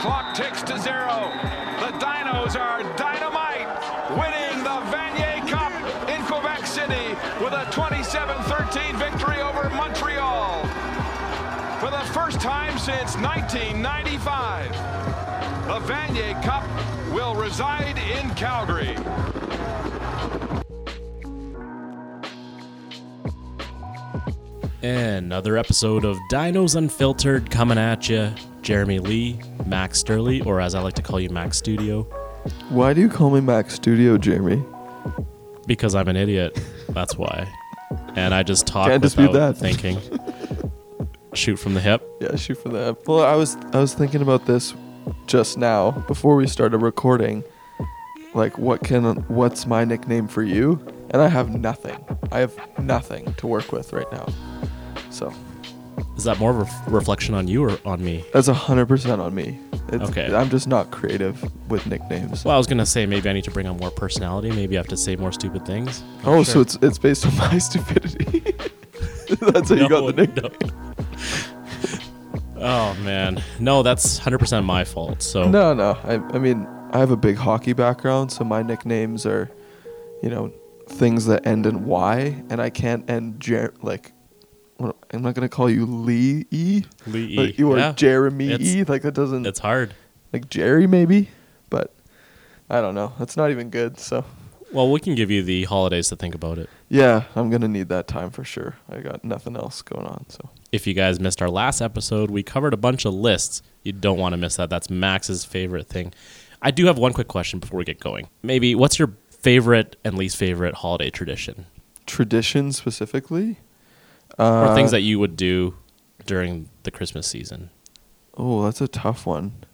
clock ticks to zero. The Dinos are dynamite, winning the Vanier Cup in Quebec City with a 27-13 victory over Montreal. For the first time since 1995, the Vanier Cup will reside in Calgary. Another episode of Dinos Unfiltered coming at you. Jeremy Lee, Max Sturley, or as I like to call you, Max Studio, Why do you call me Max Studio, Jeremy? because I'm an idiot. That's why. And I just talk Can't dispute without that. thinking. Shoot from the hip. Yeah, shoot from the hip. Well, I was I was thinking about this just now before we started recording. Like, what can what's my nickname for you? And I have nothing. I have nothing to work with right now. So Is that more of a reflection on you or on me? that's a hundred percent on me. It's, Okay. I'm just not creative with nicknames. Well, I was gonna say maybe I need to bring on more personality. Maybe I have to say more stupid things. oh, Sure. so it's it's based on my stupidity. that's how you got the nickname. no. oh man, no, that's hundred percent my fault. So No, no. I, I mean, I have a big hockey background, so my nicknames are, you know, things that end in Y, and I can't end Jer- like. I'm not gonna call you Lee E. Lee Like E. you are Yeah, Jeremy It's- E. Like that doesn't it's hard. like Jerry maybe, but I don't know. That's not even good. So Well, we can give you the holidays to think about it. yeah, I'm gonna need that time for sure. I got nothing else going on. So If you guys missed our last episode, we covered a bunch of lists. You don't want to miss that. That's Max's favorite thing. I do have one quick question before we get going. Maybe what's your favorite and least favorite holiday tradition? tradition specifically, Or uh, things that you would do during the Christmas season? Oh, that's a tough one.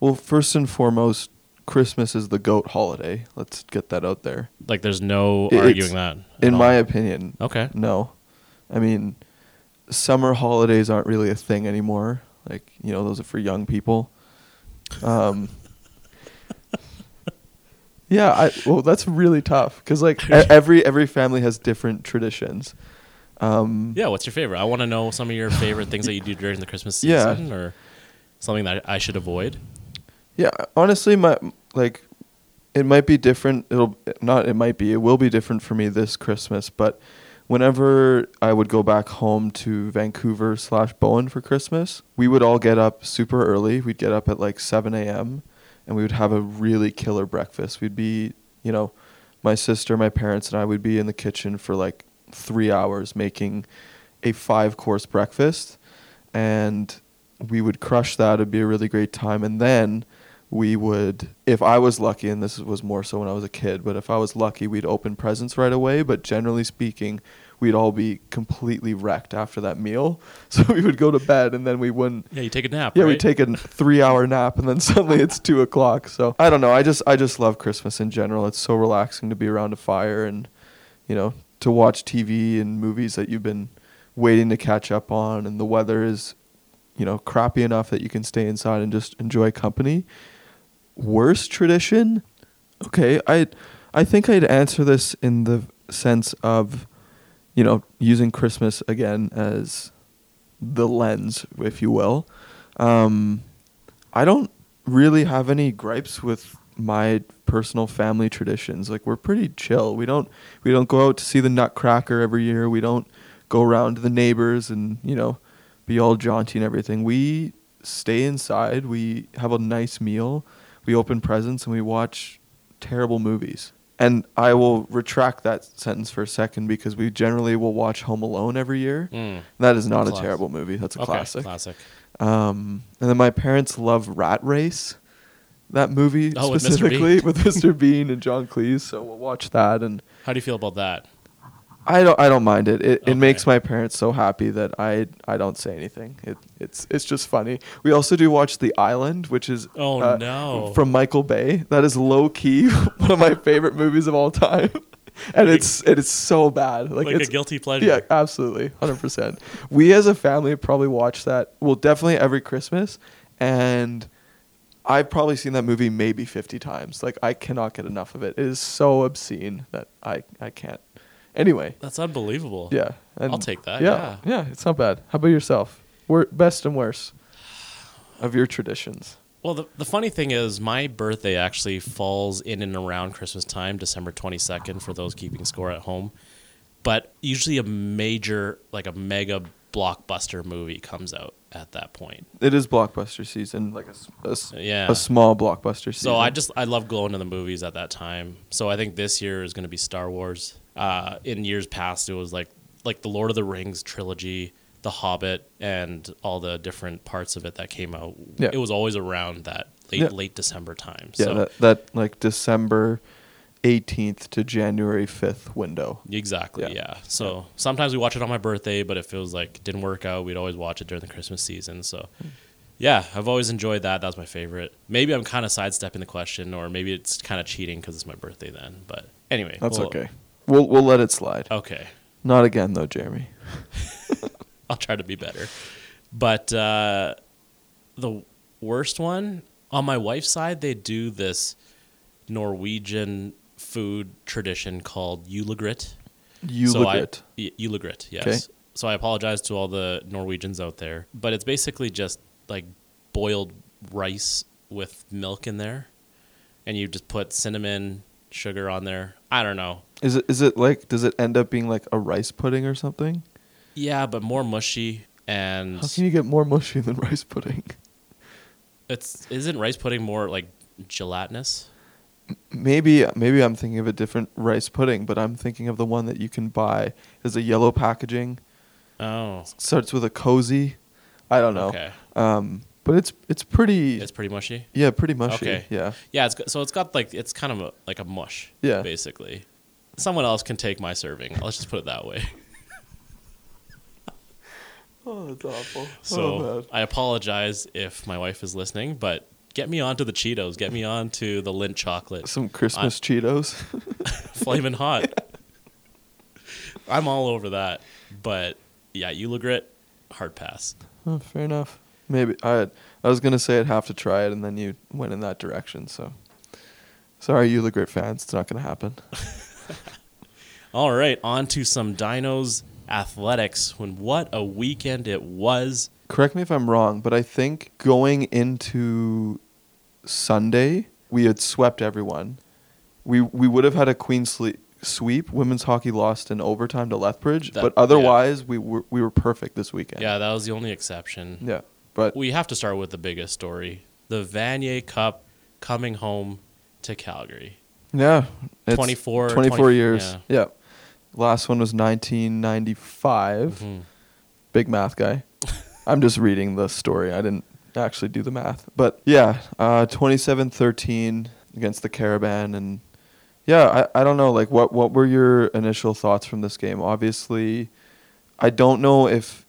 Well, first and foremost, Christmas is the goat holiday. Let's get that out there. Like there's no It's- arguing that. In all. my opinion, Okay. no. I mean, summer holidays aren't really a thing anymore. Like, you know, those are for young people. Um Yeah, I well that's really tough cuz like every every family has different traditions. Um Yeah, what's your favorite? I want to know some of your favorite things that you do during the Christmas Yeah. season or something that I should avoid. Yeah, honestly, my like, it might be different. It'll not. It might be. It will be different for me this Christmas. But whenever I would go back home to Vancouver slash Bowen for Christmas, we would all get up super early. We'd get up at like seven a.m. and we would have a really killer breakfast. We'd be, you know, my sister, my parents, and I would be in the kitchen for like three hours making a five course breakfast, and we would crush that. It'd be a really great time, and then we would, if I was lucky, and this was more so when I was a kid, but if I was lucky, we'd open presents right away. But generally speaking, we'd all be completely wrecked after that meal. So we would go to bed, and then we wouldn't. Yeah, you take a nap. Yeah, right? we take a three-hour nap, and then suddenly it's two o'clock. So I don't know. I just I just love Christmas in general. It's so relaxing to be around a fire and, you know, to watch TV and movies that you've been waiting to catch up on, and the weather is, you know, crappy enough that you can stay inside and just enjoy company. Worst tradition? Okay, I I think I'd answer this in the sense of, you know, using Christmas again as the lens, if you will. Um, I don't really have any gripes with my personal family traditions. Like we're pretty chill. We don't we don't go out to see the Nutcracker every year. We don't go around to the neighbors and you know be all jaunty and everything. We stay inside. We have a nice meal. We open presents and we watch terrible movies. And I will retract that sentence for a second because we generally will watch Home Alone every year. Mm. That is not a terrible movie. That's a Okay, classic. Classic. Um, and then my parents love Rat Race, that movie Oh, with Mr. specifically Bean. with Mr. Bean and John Cleese. So we'll watch that, and How do you feel about that? I don't I don't mind it. It, Okay. it makes my parents so happy that I I don't say anything. It it's it's just funny. We also do watch The Island, which is Oh, uh, no. from Michael Bay. That is low key one of my favorite movies of all time. And Like- it's it is so bad. Like, Like, a guilty pleasure. yeah, absolutely, hundred percent. We as a family probably watch that. Well, definitely every Christmas, and I've probably seen that movie maybe fifty times. Like I cannot get enough of it. It is so obscene that I I can't. Anyway, That's unbelievable. yeah, and I'll take that, Yeah, yeah, it's not bad. How about yourself? Wor- best and worst of your traditions. Well, the, the funny thing is, my birthday actually falls in and around Christmas time, December 22nd, for those keeping score at home. But usually a major, like a mega blockbuster movie comes out at that point. It is blockbuster season, like a, a Yeah. a small blockbuster season. So I just, I love going to the movies at that time. So I think this year is going to be Star Wars. Uh, in years past, it was like, like the Lord of the Rings trilogy, The Hobbit, and all the different parts of it that came out. Yeah. It was always around that late, Yeah. late December time. yeah, so that, that like December 18th to January 5th window. Exactly. Yeah. Yeah. So sometimes we watch it on my birthday, but if it was like didn't work out, we'd always watch it during the Christmas season. So yeah, I've always enjoyed that. That was my favorite. Maybe I'm kind of sidestepping the question, or maybe it's kind of cheating because it's my birthday then. But anyway, That's well, okay. We'll we'll let it slide. Okay, Not again though, Jeremy. I'll try to be better. But uh, the worst one on my wife's side, they do this Norwegian food tradition called julegrit. You So look I- it. y- Julegrit, yes. Okay. So I apologize to all the Norwegians out there, but it's basically just like boiled rice with milk in there, and you just put cinnamon, sugar on there. I don't know. Is it is it like does it end up being like a rice pudding or something? Yeah, but more mushy, and How can you get more mushy than rice pudding? it's isn't rice pudding more like gelatinous? Maybe maybe I'm thinking of a different rice pudding, but I'm thinking of the one that you can buy as a yellow packaging. Oh, Starts with a cozy. I don't know. okay. Um, but it's it's pretty It's pretty mushy. yeah, pretty mushy. Okay. Yeah. Yeah, it's got, so it's got like it's kind of a, like a mush. Yeah. basically. Someone else can take my serving. Let's just put it that way. Oh, that's awful. So I apologize if my wife is listening, but get me onto the Cheetos. Get me onto the Lindt chocolate. some Christmas Cheetos. Flaming hot. I'm all over that. But yeah, Uligrit, hard pass. oh, fair enough. Maybe I I was gonna say I'd have to try it, and then you went in that direction. So sorry, you Grit fans, it's not gonna happen. All right, on to some Dinos athletics. When what a weekend it was. Correct me if I'm wrong, but I think going into Sunday, we had swept everyone. We we would have had a queen sle- sweep. Women's hockey lost in overtime to Lethbridge, That- but otherwise we were we were perfect this weekend. Yeah, that was the only exception. Yeah. But We have to start with the biggest story the Vanier Cup coming home to Calgary. yeah, it's 24 24 20 years. yeah. Last one was 1995. Mhm. Big math guy. I'm just reading the story. I didn't actually do the math. But yeah, uh 27-13 against the Carabins and yeah, I, I don't know like what what were your initial thoughts from this game? Obviously, I don't know if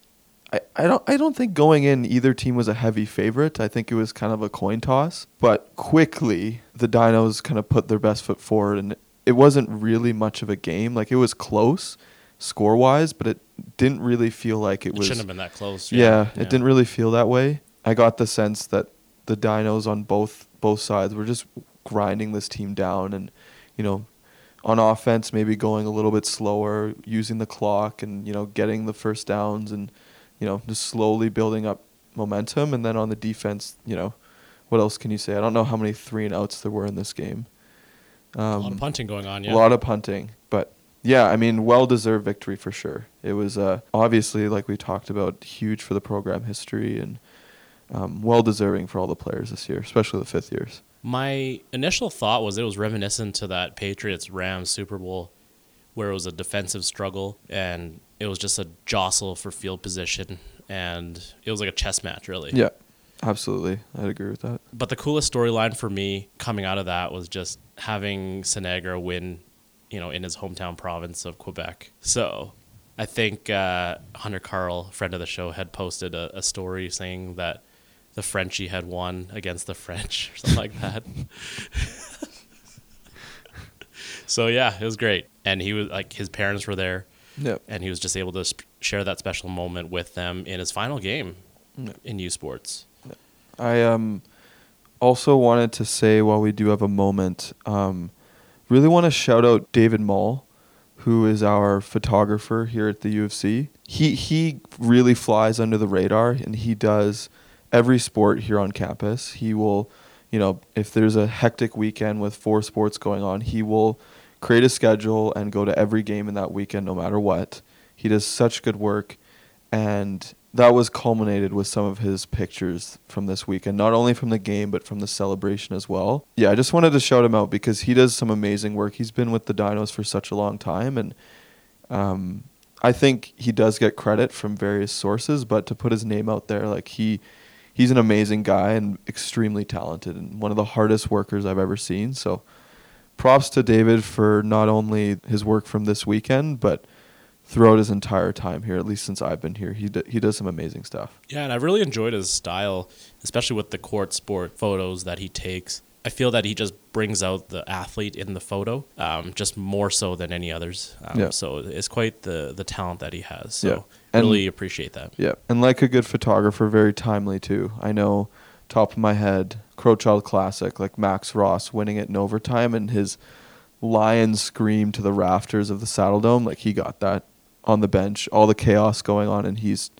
I, I don't I don't think going in either team was a heavy favorite. I think it was kind of a coin toss. But quickly the Dinos kind of put their best foot forward and it wasn't really much of a game. Like it was close score wise, but it didn't really feel like it, It was shouldn't have been that close. yeah, it didn't really feel that way. I got the sense that the Dinos on both both sides were just grinding this team down and you know on offense maybe going a little bit slower, using the clock and you know getting the first downs and you know just slowly building up momentum and then on the defense, you know, what else can you say? I don't know how many three and outs there were in this game. a lot Um, of punting going on. Yeah. a lot of punting, but yeah, I mean, well deserved victory for sure. It was uh, obviously, like we talked about, huge for the program history and um, well deserving for all the players this year, especially the fifth years. My initial thought was it was reminiscent to that Patriots Rams Super Bowl where it was a defensive struggle and it was just a jostle for field position and it was like a chess match really. Yeah, absolutely. I'd agree with that. But the coolest storyline for me coming out of that was just having Sinagra win, you know, in his hometown province of Quebec. So I think uh, Hunter Carl, friend of the show, had posted a, a story saying that the Frenchie had won against the French or something like that. so yeah, it was great. And he was like, his parents were there Yeah. and he was just able to sp- share that special moment with them in his final game Yeah. in U Sports. I um also wanted to say while we do have a moment, um, really want to shout out David Moll, who is our photographer here at the U of C. He he really flies under the radar and he does every sport here on campus. He will, you know, if there's a hectic weekend with four sports going on, he will create a schedule and go to every game in that weekend no matter what. He does such good work and that was culminated with some of his pictures from this weekend, not only from the game but from the celebration as well. Yeah, I just wanted to shout him out because he does some amazing work. He's been with the Dinos for such a long time, and um, I think he does get credit from various sources. But to put his name out there, like he, he's an amazing guy and extremely talented, and one of the hardest workers I've ever seen. So, props to David for not only his work from this weekend, but throughout his entire time here, at least since I've been here. He d- he does some amazing stuff. Yeah, and I really enjoyed his style, especially with the court sport photos that he takes. I feel that he just brings out the athlete in the photo, um, just more so than any others. Um, Yeah. So it's quite the the talent that he has. So Yeah. And- really appreciate that. Yeah, and like a good photographer, very timely too. I know, top of my head, Crowchild Classic, like Max Ross winning it in overtime, and his lion scream to the rafters of the Saddledome, like he got that on the bench, all the chaos going on, and he's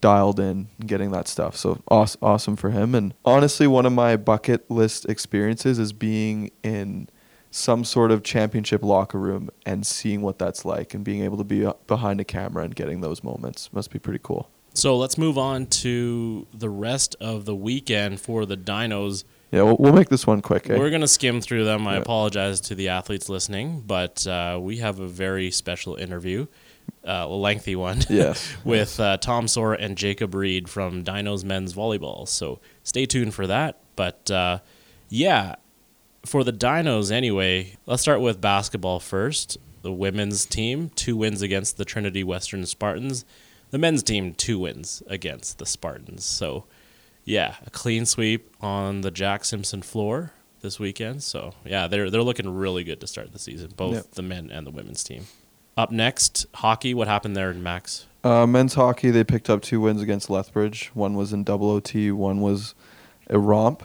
dialed in getting that stuff. So awesome, awesome for him. And honestly, one of my bucket list experiences is being in some sort of championship locker room and seeing what that's like, and being able to be uh, behind a camera and getting those moments must be pretty cool. So let's move on to the rest of the weekend for the Dinos. Yeah, we'll, we'll make this one quick. Eh? We're going to skim through them. I apologize to the athletes listening, but uh, we have a very special interview, uh, a lengthy one, Yes. with uh, Tom Sora and Jacob Reed from Dinos Men's Volleyball. So stay tuned for that. But uh, yeah, for the Dinos anyway, let's start with basketball first. The women's team, two wins against the Trinity Western Spartans. The men's team, two wins against the Spartans. So, yeah, a clean sweep on the Jack Simpson floor this weekend. So, yeah, they're they're looking really good to start the season, both Yep. the men and the women's team. Up next, hockey. What happened there, in Max? Uh, men's hockey, they picked up two wins against Lethbridge. One was in double OT, one was a romp.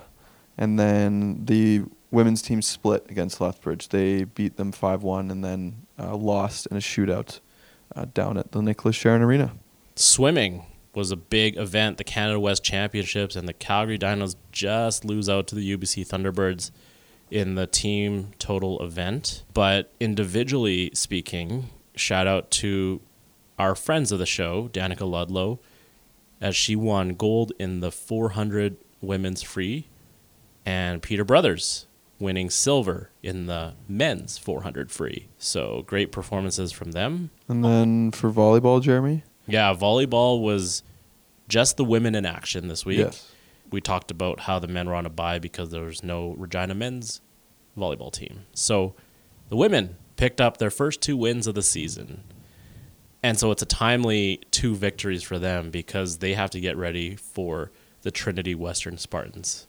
And then the women's team split against Lethbridge. They beat them 5 1 and then uh, lost in a shootout uh, down at the Nicholas Sheran Arena. Swimming was a big event, the Canada West Championships, and the Calgary Dinos just lose out to the UBC Thunderbirds in the team total event. But individually speaking, shout out to our friends of the show, Danica Ludlow, as she won gold in the 400 women's free, and Peter Brothers winning silver in the men's 400 free. So great performances from them. And then for volleyball, Jeremy? Yeah, volleyball was just the women in action this week. Yes. We talked about how the men were on a bye because there was no Regina men's volleyball team. So the women picked up their first two wins of the season. And so it's a timely two victories for them because they have to get ready for the Trinity Western Spartans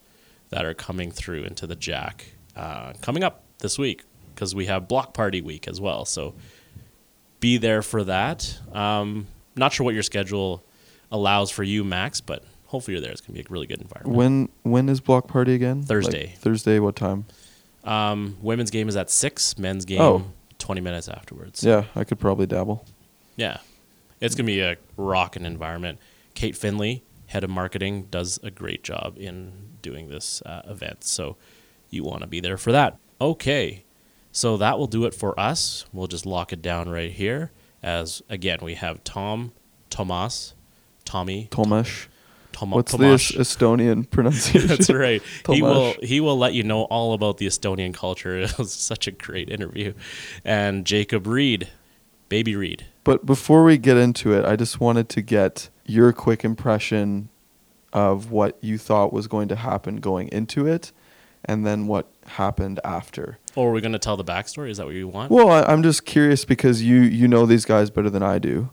that are coming through into the Jack uh, coming up this week because we have block party week as well. So be there for that. Um, not sure what your schedule allows for you, Max, but hopefully you're there. It's gonna be a really good environment. When when is block party again? Like, Thursday. Thursday, what time? Um, women's game is at six. Men's game Oh. Twenty minutes afterwards. Yeah, I could probably dabble. Yeah. It's going to be a rocking environment. Kate Finley, head of marketing, does a great job in doing this uh, event. So you want to be there for that. Okay. So that will do it for us. We'll just lock it down right here. As again, we have Tom, Tomas, Tommy, Tomash. Tom- What's Tomasz. the Estonian pronunciation? That's right. he will he will let you know all about the Estonian culture. It was such a great interview. And Jacob Reed, baby Reed. But before we get into it, I just wanted to get your quick impression of what you thought was going to happen going into it, and then what happened after. Or are we going to tell the backstory? Is that what you want? Well, I, I'm just curious because you you know these guys better than I do,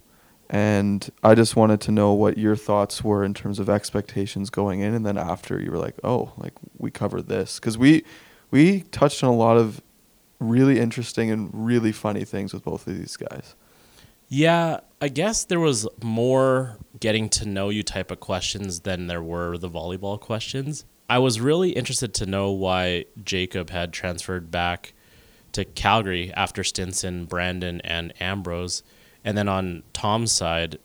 and I just wanted to know what your thoughts were in terms of expectations going in, and then after you were like, oh, like we covered this because we we touched on a lot of really interesting and really funny things with both of these guys. Yeah, I guess there was more getting to know you type of questions than there were the volleyball questions. I was really interested to know why Jacob had transferred back to Calgary after Stinson, Brandon, and Ambrose. And then on Tom's side,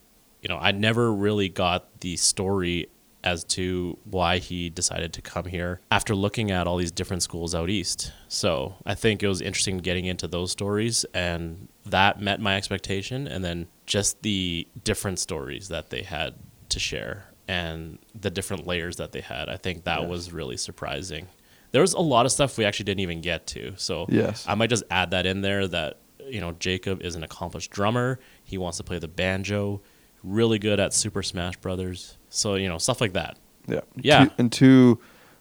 you know, I never really got the story as to why he decided to come here after looking at all these different schools out east. So I think it was interesting getting into those stories, and that met my expectation. And then just the different stories that they had to share and the different layers that they had. I think that Yes. was really surprising. There was a lot of stuff we actually didn't even get to. So Yes. I might just add that in there that you know Jacob is an accomplished drummer. He wants to play the banjo, really good at Super Smash Brothers. So you know stuff like that. Yeah. Yeah. Two, and two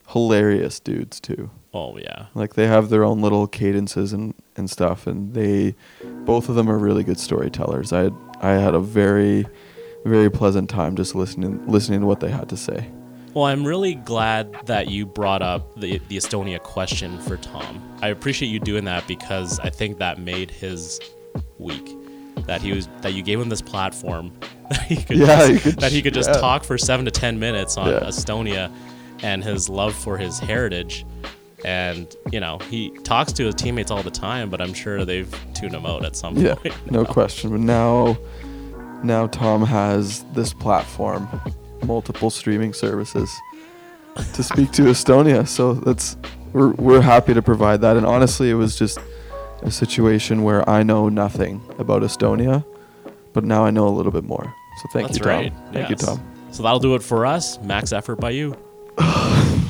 hilarious dudes too. Oh yeah, Like they have their own little cadences and, and stuff, and they both of them are really good storytellers. I had, I had a very very pleasant time just listening listening to what they had to say. Well, I'm really glad that you brought up the the Estonia question for Tom. I appreciate you doing that because I think that made his week. That he was that you gave him this platform that he could Yeah, just, he could that he could just yeah. talk for seven to ten minutes on Yeah. Estonia and his love for his heritage. And you know he talks to his teammates all the time, but I'm sure they've tuned him out at some Yeah, point. no question. But now, now Tom has this platform, multiple streaming services, to speak to Estonia. So that's we're we're happy to provide that. And honestly, it was just a situation where I know nothing about Estonia, but now I know a little bit more. So thank That's you, Tom. right. Thank yes. you, Tom. So that'll do it for us. Max effort by you.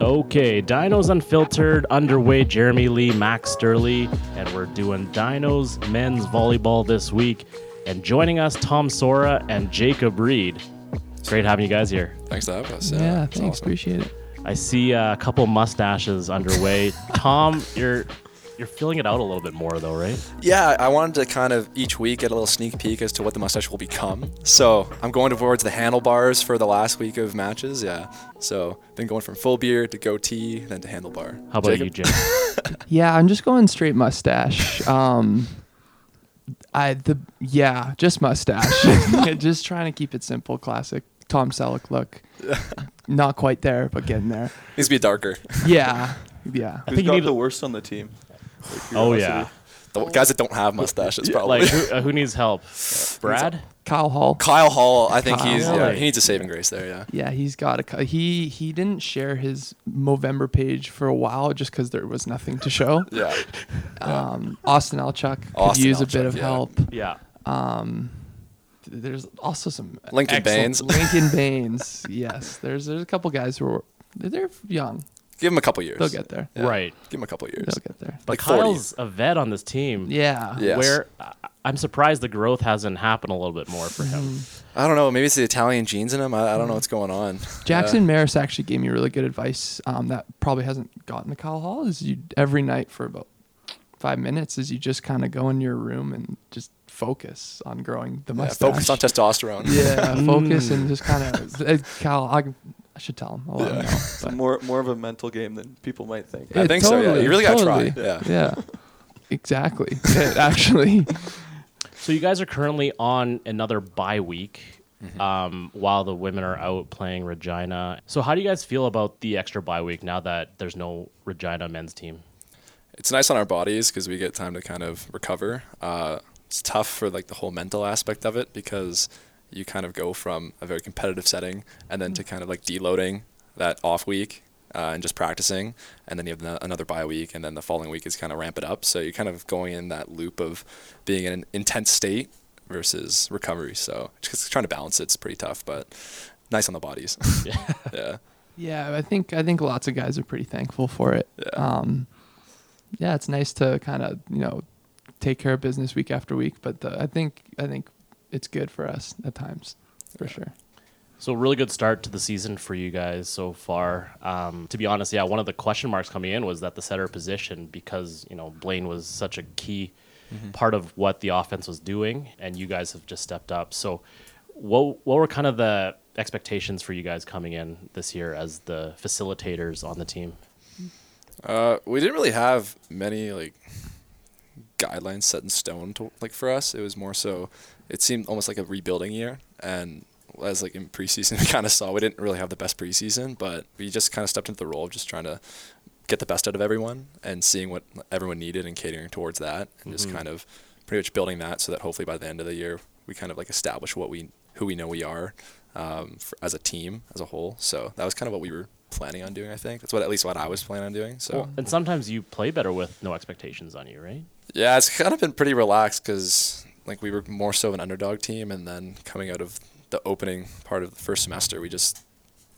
Okay, Dinos Unfiltered underway. Jeremy Lee, Max Sturley, and we're doing Dinos men's volleyball this week. And joining us, Tom Sora and Jacob Reed. Great having you guys here. Thanks to have us. Yeah, it's thanks. awesome. Appreciate it. I see uh, a couple mustaches underway. Tom, you're you're filling it out a little bit more though, right? Yeah, I wanted to kind of each week get a little sneak peek as to what the mustache will become. So I'm going towards the handlebars for the last week of matches. Yeah. So been going from full beard to goatee, then to handlebar. How about Jacob? you, Jim? Yeah, I'm just going straight mustache. Um, I the yeah, just mustache. just trying to keep it simple, classic Tom Selleck look. Not quite there, but getting there. Needs to be darker. Yeah, yeah. I think you need the worst on the team? Oh yeah. The guys that don't have mustaches probably. Like who, uh, who needs help? Brad? Kyle Hall. Kyle Hall, I think Kyle. he's yeah, Really? he needs a saving grace there. Yeah. Yeah, he's got a. cu- He he didn't share his Movember page for a while just because there was nothing to show. Yeah. Um, Austin Alchuk could Austin use a Alchuk, bit of yeah. help. Yeah. Um, there's also some Lincoln excellent- Baines. Lincoln Baines. Yes, there's there's a couple guys who are they're young. Give him a couple years. They'll get there. Yeah. Right. Give him a couple years. They'll get there. But Like 40. Kyle's a vet on this team. Yeah. Yeah. Yes. Where I- I'm surprised the growth hasn't happened a little bit more for him. I don't know. Maybe it's the Italian genes in him. I, I don't know what's going on. Jackson Maris actually gave me really good advice. Um, that probably hasn't gotten to Kyle Hall. Is you every night for about five minutes is you just kind of go in your room and just focus on growing the Yeah, mustache. focus on testosterone. Yeah, focus and just kind of Kyle. I, I should tell him. I'll let him know. It's but- more more of a mental game than people might think. I think so, yeah. You really gotta try, yeah. Yeah. Exactly. It actually. So you guys are currently on another bye week. Mm-hmm. Um, while the women are out playing Regina. So, how do you guys feel about the extra bye week now that there's no Regina men's team? it's nice on our bodies because we get time to kind of recover. Uh, it's tough for like the whole mental aspect of it because you kind of go from a very competitive setting and then to kind of like deloading that off week uh, and just practicing, and then you have ano- another bye week, and then the following week is kind of ramp it up. So you're kind of going in that loop of being in an intense state versus recovery. So just trying to balance it's pretty tough, but nice on the bodies. Yeah. yeah. Yeah, I think I think lots of guys are pretty thankful for it. Yeah. Um, yeah, it's nice to kind of you know take care of business week after week, but the, I think I think it's good for us at times, for sure. So really good start to the season for you guys so far. Um, to be honest, yeah, one of the question marks coming in was that the setter position because you know Blaine was such a key part of what the offense was doing, and you guys have just stepped up. So, what what were kind of the expectations for you guys coming in this year as the facilitators on the team? Uh, we didn't really have many like guidelines set in stone to, like for us. It was more so it seemed almost like a rebuilding year and as like in preseason we kind of saw we didn't really have the best preseason, but we just kind of stepped into the role of just trying to get the best out of everyone and seeing what everyone needed and catering towards that and just kind of pretty much building that so that hopefully by the end of the year we kind of like establish what we who we know we are um, for, as a team as a whole. So that was kind of what we were planning on doing. I think that's what at least what I was planning on doing. So Well, and sometimes you play better with no expectations on you, right? yeah, it's kind of been pretty relaxed because like we were more so an underdog team, and then coming out of the opening part of the first semester, we just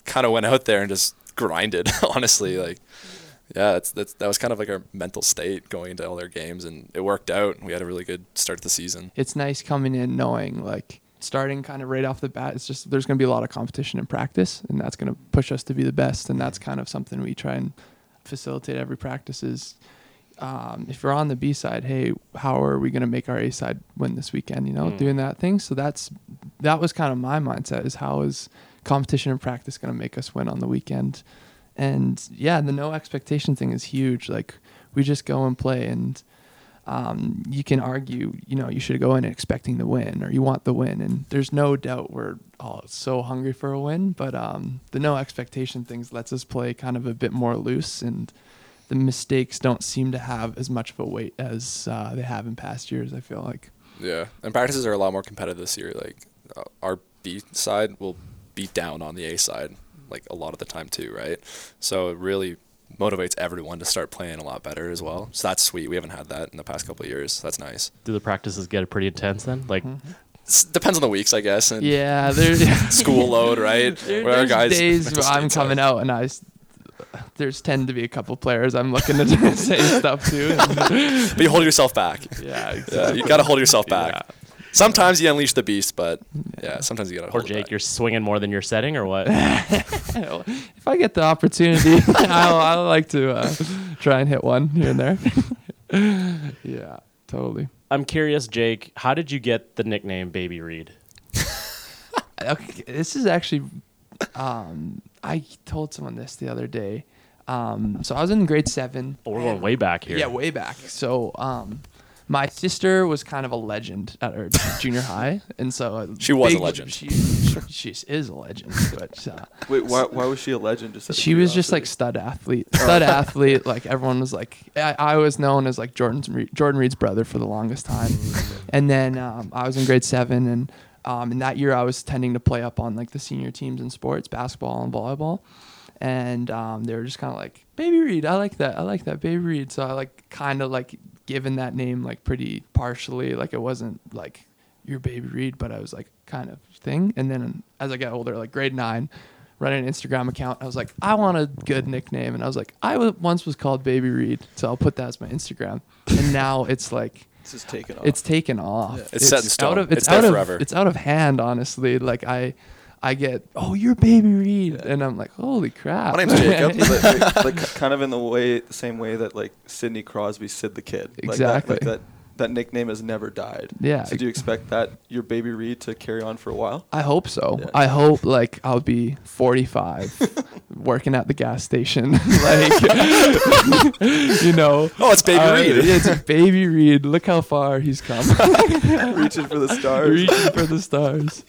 kind of went out there and just grinded. Honestly, like yeah, that's, that was kind of like our mental state going into all their games, and it worked out. We had a really good start to the season. it's nice coming in knowing like starting kind of right off the bat it's just there's going to be a lot of competition in practice and that's going to push us to be the best and that's kind of something we try and facilitate every practice is um, if you're on the b side hey how are we going to make our a side win this weekend you know Mm. doing that thing so that's that was kind of my mindset is how is competition and practice going to make us win on the weekend and yeah the no expectation thing is huge like we just go and play and um, you can argue, you know, you should go in expecting the win or you want the win. And there's no doubt we're all so hungry for a win, but um, the no expectation things lets us play kind of a bit more loose and the mistakes don't seem to have as much of a weight as uh, they have in past years, I feel like. Yeah, and practices are a lot more competitive this year. Like uh, our B side will beat down on the A side, like a lot of the time too, right? So it really motivates everyone to start playing a lot better as well. So that's sweet. We haven't had that in the past couple of years. So that's nice. Do the practices get pretty intense then? Like, S depends on the weeks, I guess, and Yeah, there's school load, right? There, Where our there's guys days I'm coming out and I, s- there's tend to be a couple players I'm looking to say stuff to. but you hold yourself back. yeah, Yeah, you gotta hold yourself back. Yeah. Sometimes you unleash the beast, but yeah, sometimes you gotta. or hold it Jake, you're swinging more than you're setting, or what? if I get the opportunity, I'll, I'll like to uh, try and hit one here and there. yeah, totally. I'm curious, Jake. How did you get the nickname Baby Reed? Okay, this is actually, um, I told someone this the other day. Um, so I was in grade seven. Oh, we're going way back here. Yeah, way back. So, um, my sister was kind of a legend at her junior high, and so She was a legend. She, she is a legend, but uh, Wait, why, why was she a legend? Just she was just like stud athlete, stud athlete. Like everyone was like, I, I was known as like Jordan's Jordan Reed's brother for the longest time, and then um, I was in grade seven, and um, in that year I was tending to play up on like the senior teams in sports, basketball and volleyball, and um, they were just kind of like Baby Reed. I like that. I like that Baby Reed. So I like kind of like given that name like pretty partially. Like it wasn't like your Baby Reed, but I was like kind of thing. And then as I got older, like grade nine, running an Instagram account, I was like, I want a good nickname, and I was like, I w- once was called Baby Reed, so I'll put that as my Instagram. And now it's like This is taken off. it's taken off. Yeah. It's set in stone. Out of, It's it's, out of, forever. It's out of hand, honestly. Like I, I get, oh, you're Baby Reed, and I'm like, holy crap. My name's Jacob. like, like, like kind of in the way, the same way that like Sidney Crosby, Sid the Kid. Like Exactly. That, like that, that nickname has never died. Yeah. So do you expect that your baby Reed to carry on for a while? I hope so. Yeah. I hope like I'll be 45, working at the gas station, like you know. Oh, it's Baby uh, Reed. yeah, it's Baby Reed. Look how far he's come, Reaching for the stars. reaching for the stars.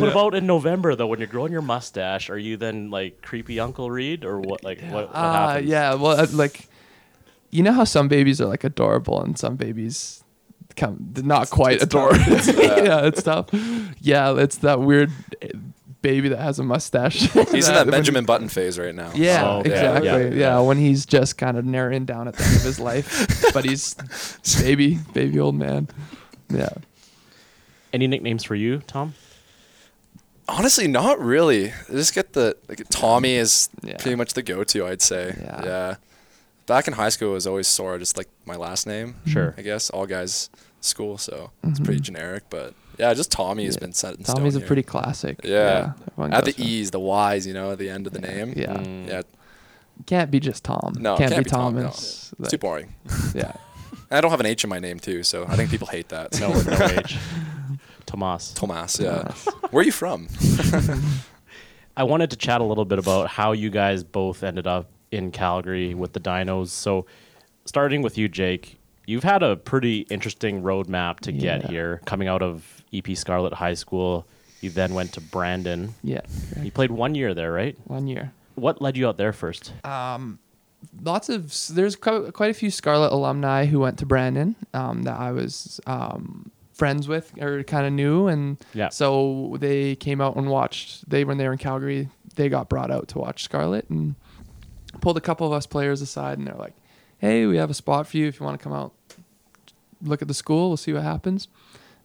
What about in November though? When you're growing your mustache, are you then like creepy Uncle Reed, or what? Like what? what Uh, happens? yeah. Well, uh, like you know how some babies are like adorable and some babies come not quite it's adorable. tough. yeah, it's tough. Yeah, it's that weird uh, baby that has a mustache. He's in that when- Benjamin Button phase right now. Yeah, Oh, exactly. Yeah, Yeah, yeah. when he's just kind of narrowing down at the end of his life, but he's baby, baby old man. Yeah. Any nicknames for you, Tom? Honestly, not really. I just get the like Tommy is Yeah. pretty much the go-to. I'd say. Yeah. Back in high school, it was always Sora, just like my last name. Sure. I guess all guys school, so it's pretty generic. But yeah, just Tommy has Mm-hmm. Yeah. been set in Tommy's a stone here. pretty classic. Yeah. everyone Add goes the for- E's, the Y's, you know, at the end of the name. Yeah. Mm. Yeah. Can't be just Tom. No, can't, can't be, be Tom, no. Thomas. It's too boring. yeah. And I don't have an H in my name too, so I think people hate that. No, no age. Tomas. Tomas, yeah. Where are you from? I wanted to chat a little bit about how you guys both ended up in Calgary with the Dinos. So, starting with you, Jake, you've had a pretty interesting roadmap to get here. Coming out of EP Scarlett High School, you then went to Brandon. Yeah. You played one year there, right? One year. What led you out there first? Um, lots of there's quite, quite a few Scarlett alumni who went to Brandon um, that I was um, friends with or kind of knew, and Yeah. so they came out and watched. They when they were in Calgary, they got brought out to watch Scarlett and pulled a couple of us players aside, and they're like, "Hey, we have a spot for you if you want to come out, look at the school. We'll see what happens."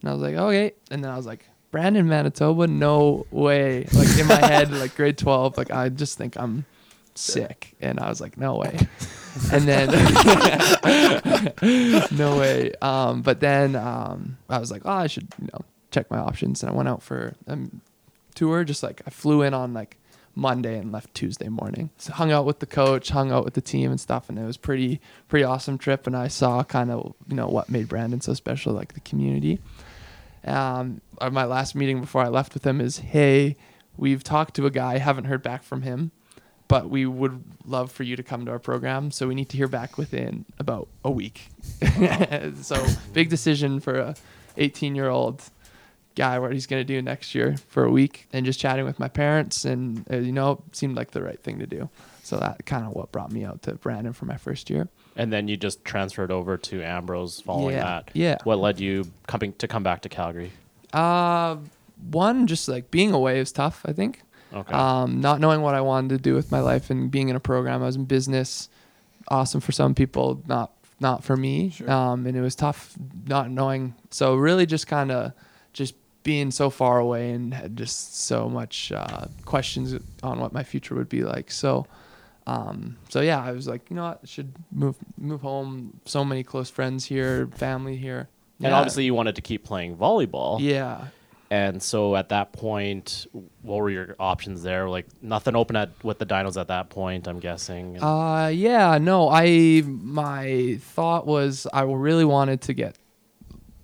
And I was like, "Okay," and then I was like. Brandon, Manitoba, no way. Like in my head, like grade 12, like I just think I'm sick. And I was like, no way. And then, no way. Um, but then um, I was like, oh, I should, you know, check my options. And I went out for a tour. Just like I flew in on like Monday and left Tuesday morning. So hung out with the coach, hung out with the team and stuff. And it was pretty, pretty awesome trip. And I saw kind of, you know, what made Brandon so special, like the community. Um, uh, my last meeting before I left with him is, hey, we've talked to a guy, haven't heard back from him, but we would love for you to come to our program. So we need to hear back within about a week. so big decision for a 18 year old guy what he's going to do next year for a week and just chatting with my parents and uh, you know seemed like the right thing to do so that kind of what brought me out to brandon for my first year And then you just transferred over to Ambrose following Yeah, that. yeah. What led you coming to come back to Calgary? Uh, one just like being away is tough. I think. Okay. Um, not knowing what I wanted to do with my life and being in a program. I was in business. Awesome for some people, not not for me. Um, and it was tough not knowing. So really, just kind of just being so far away and had just so much uh, questions on what my future would be like. So. Um, so yeah, I was like, you know what, I should move move home. So many close friends here, family here. and Yeah. obviously you wanted to keep playing volleyball. yeah, And so at that point, what were your options there? Like nothing open at with the Dinos at that point, I'm guessing. And- Uh, yeah, no, I my thought was I really wanted to get,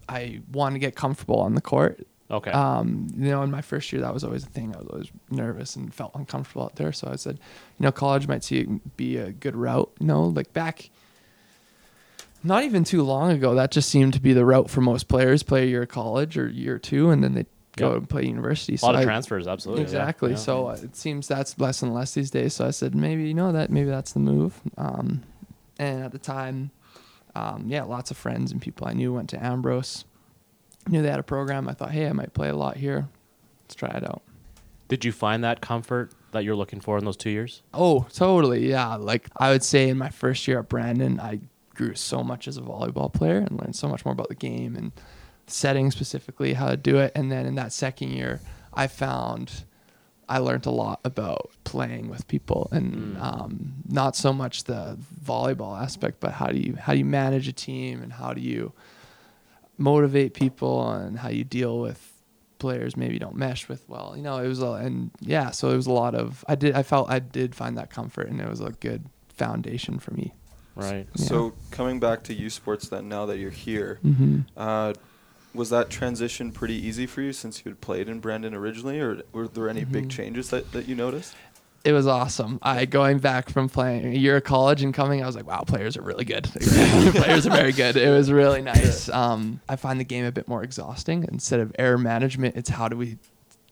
I wanted to get comfortable on the court. Okay. Um, you know, in my first year, that was always a thing. I was always nervous and felt uncomfortable out there. So I said, you know, college might see be a good route. You know, like back, not even too long ago, that just seemed to be the route for most players: play a year of college or year two, and then they go Yep. and play university. a lot of I- transfers, absolutely. Exactly. yeah. So uh, it seems that's less and less these days. So I said maybe you know that maybe that's the move. Um, and at the time, um, yeah, lots of friends and people I knew went to Ambrose. Knew they had a program. I thought, hey, I might play a lot here. Let's try it out. Did you find that comfort that you're looking for in those two years? Oh, totally. Yeah. Like I would say in my first year at Brandon, I grew so much as a volleyball player and learned so much more about the game and setting specifically how to do it. And then in that second year, I found I learned a lot about playing with people and um, not so much the volleyball aspect, but how do you how do you manage a team and how do you motivate people and how you deal with players maybe don't mesh with well you know it was a, and yeah so it was a lot of i did i felt i did find that comfort and it was a good foundation for me Right. Yeah. So coming back to U Sports, then now that you're here, mm-hmm. uh, was that transition pretty easy for you since you had played in Brandon originally, or were there any big Mhm. changes that, that you noticed? It was awesome i going back from playing a year of college and coming i was like wow players are really good players are very good it was really nice um, i find the game a bit more exhausting instead of error management it's how do we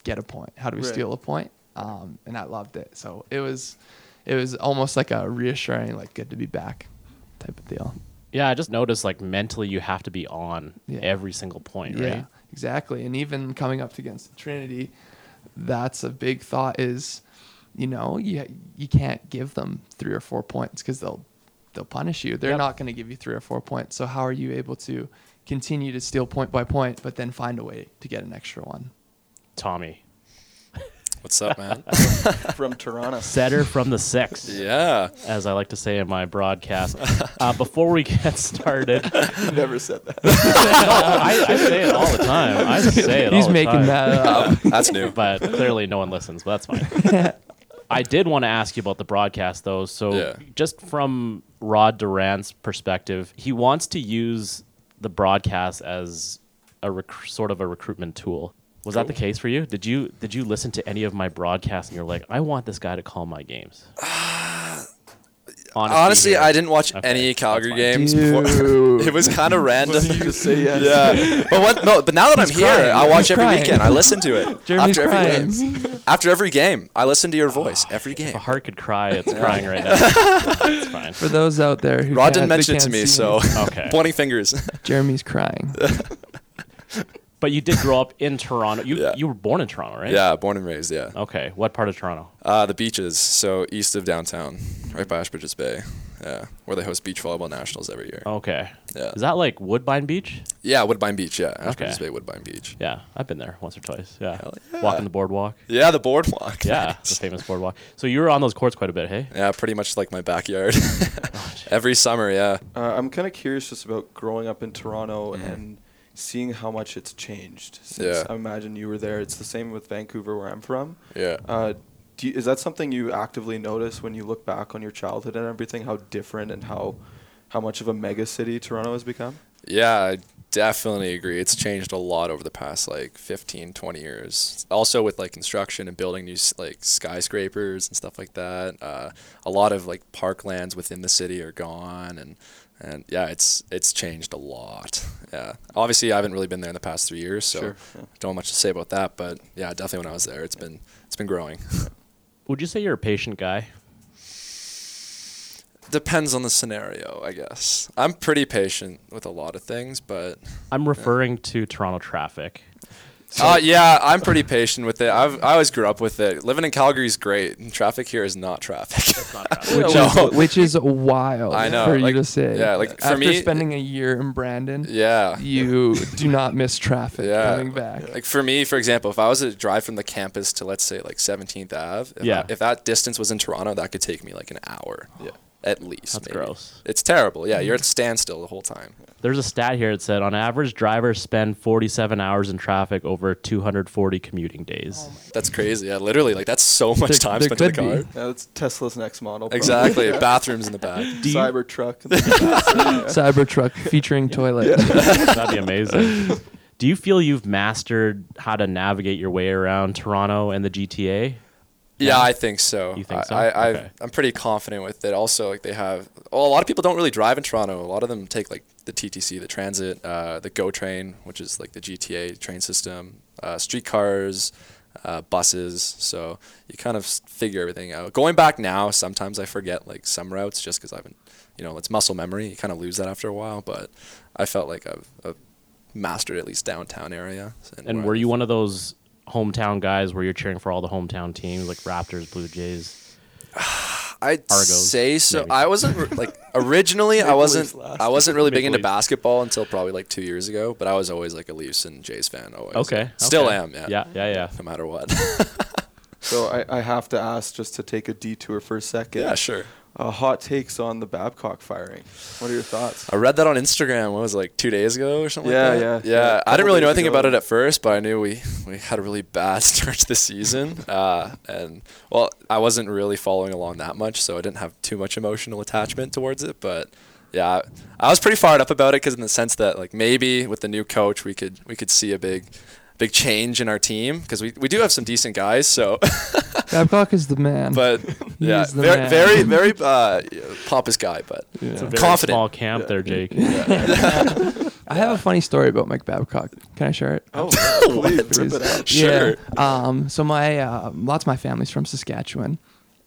get a point how do we Right. steal a point um, and i loved it so it was it was almost like a reassuring like good to be back type of deal Yeah, I just noticed like mentally you have to be on Yeah. every single point, Yeah, right? exactly. And even coming up against Trinity, that's a big thought. Is you know you you can't give them three or four points because they'll they'll punish you. They're Yep. not going to give you three or four points. So how are you able to continue to steal point by point, but then find a way to get an extra one? Tommy. What's up, man? From Toronto. Setter from the six. yeah. As I like to say in my broadcast. Uh, before we get started, You Never said that. I, I say it all the time. I just say it He's all the making time. that up. That's new. but clearly no one listens. But that's fine. I did want to ask you about the broadcast, though. So, Yeah. just from Rod Duran's perspective, he wants to use the broadcast as a rec- sort of a recruitment tool. Was that the case for you? Did you did you listen to any of my broadcasts and you're like, I want this guy to call my games? honesty Honestly, here. I didn't watch Okay, any that's Calgary fine. games before. Dude. it was kind of random. You just say yes. yeah, but what, no, but now that I'm here, crying. I watch He's every crying. weekend. I listen to it Jeremy's after every crying. game. After every game, I listen to your voice every If game. a heart could cry, it's crying right now. it's fine. For those out there who Rod can't- didn't they mention it to can't me, see so Okay. pointing fingers. Jeremy's crying. But you did grow up in Toronto. You Yeah. you were born in Toronto, right? yeah, born and raised. Yeah, Okay. What part of Toronto? uh, the beaches, so east of downtown, right by Ashbridges Bay. Yeah, where they host beach volleyball nationals every year. Okay. Yeah. Is that like Woodbine Beach? Yeah, Woodbine Beach. Yeah, Ashbridges Okay. Bay, Woodbine Beach. Yeah, I've been there once or twice. Yeah. Yeah. Walking the boardwalk. Yeah, the boardwalk. Yeah, the famous boardwalk. So you were on those courts quite a bit, hey? Yeah, pretty much like my backyard. Oh, Every summer, yeah. Uh, I'm kind of curious just about growing up in Toronto Mm-hmm. and seeing how much it's changed. Since Yeah. I imagine you were there. It's the same with Vancouver, where I'm from. Yeah. Uh, do you, is that something you actively notice when you look back on your childhood and everything? How different and how how much of a mega city Toronto has become? Yeah, I definitely agree. It's changed a lot over the past like 15, 20 years. Also with like construction and building new like skyscrapers and stuff like that. Uh, a lot of like parklands within the city are gone and and yeah, it's it's changed a lot. Yeah. Obviously, I haven't really been there in the past 3 years, so Sure, yeah. don't have much to say about that, but yeah, definitely when I was there, it's been it's been growing. Would you say you're a patient guy? Depends on the scenario, I guess. I'm pretty patient with a lot of things, but I'm referring to Toronto traffic. Uh, yeah, I'm pretty patient with it. I've, I always grew up with it. Living in Calgary is great. and Traffic here is not traffic. which, No. is, which is wild I know, for like- you to say. yeah, like, for after me- spending a year in Brandon, yeah. you do not miss traffic Yeah. coming back. Like for me, for example, if I was to drive from the campus to let's say like 17th Ave, if, Yeah. I- if that distance was in Toronto, that could take me like an hour. Yeah. At least. That's maybe. gross. It's terrible. Yeah, you're at mm. standstill the whole time. There's a stat here that said on average, drivers spend 47 hours in traffic over 240 commuting days. Oh that's crazy. Yeah, literally, like that's so much There- time there spent in the could be. car. Yeah, that's Tesla's next model. probably. Exactly. Bathrooms in the back. Do you- Cybertruck. Cybertruck featuring toilet. That'd be amazing. Do you feel you've mastered how to navigate your way around Toronto and the GTA? Yeah, I think so. You think I, so? I, I Okay. I'm pretty confident with it. Also, like they have, well, a lot of people don't really drive in Toronto. A lot of them take like the TTC, the transit, uh, the GO train, which is like the GTA train system, uh, streetcars, uh, buses. So you kind of figure everything out. Going back now, sometimes I forget like some routes just because I've been, you know, it's muscle memory. You kind of lose that after a while. But I felt like I've, I've mastered at least downtown area. And where were you one of those hometown guys where you're cheering for all the hometown teams like Raptors, Blue Jays? I'd Argos, say so. maybe. I wasn't like originally. I wasn't. I wasn't really big into basketball until probably like two years ago. But I was always like a Leafs and Jays fan. Always. Okay. Still okay. am. Yeah. Yeah, yeah, yeah. No matter what. so I, I have to ask just to take a detour for a second. yeah. Sure. Uh, hot takes on the Babcock firing. What are your thoughts? I read that on Instagram. What was it, like two days ago or something? Yeah, like yeah, that? yeah. yeah. I didn't really know anything ago. about it at first, but I knew we we had a really bad start to the season. Uh, and well, I wasn't really following along that much, so I didn't have too much emotional attachment towards it. But yeah, I was pretty fired up about it because in the sense that like maybe with the new coach we could we could see a big big change in our team because we, we do have some decent guys. So, Babcock is the man. but He yeah, is the very man. very very uh, pompous guy, but It's a very Confident. small camp there, Jake. I have a funny story about Mike Babcock. Can I share it? Oh, please, rip it out. Sure. Um, so my uh, lots of my family's from Saskatchewan,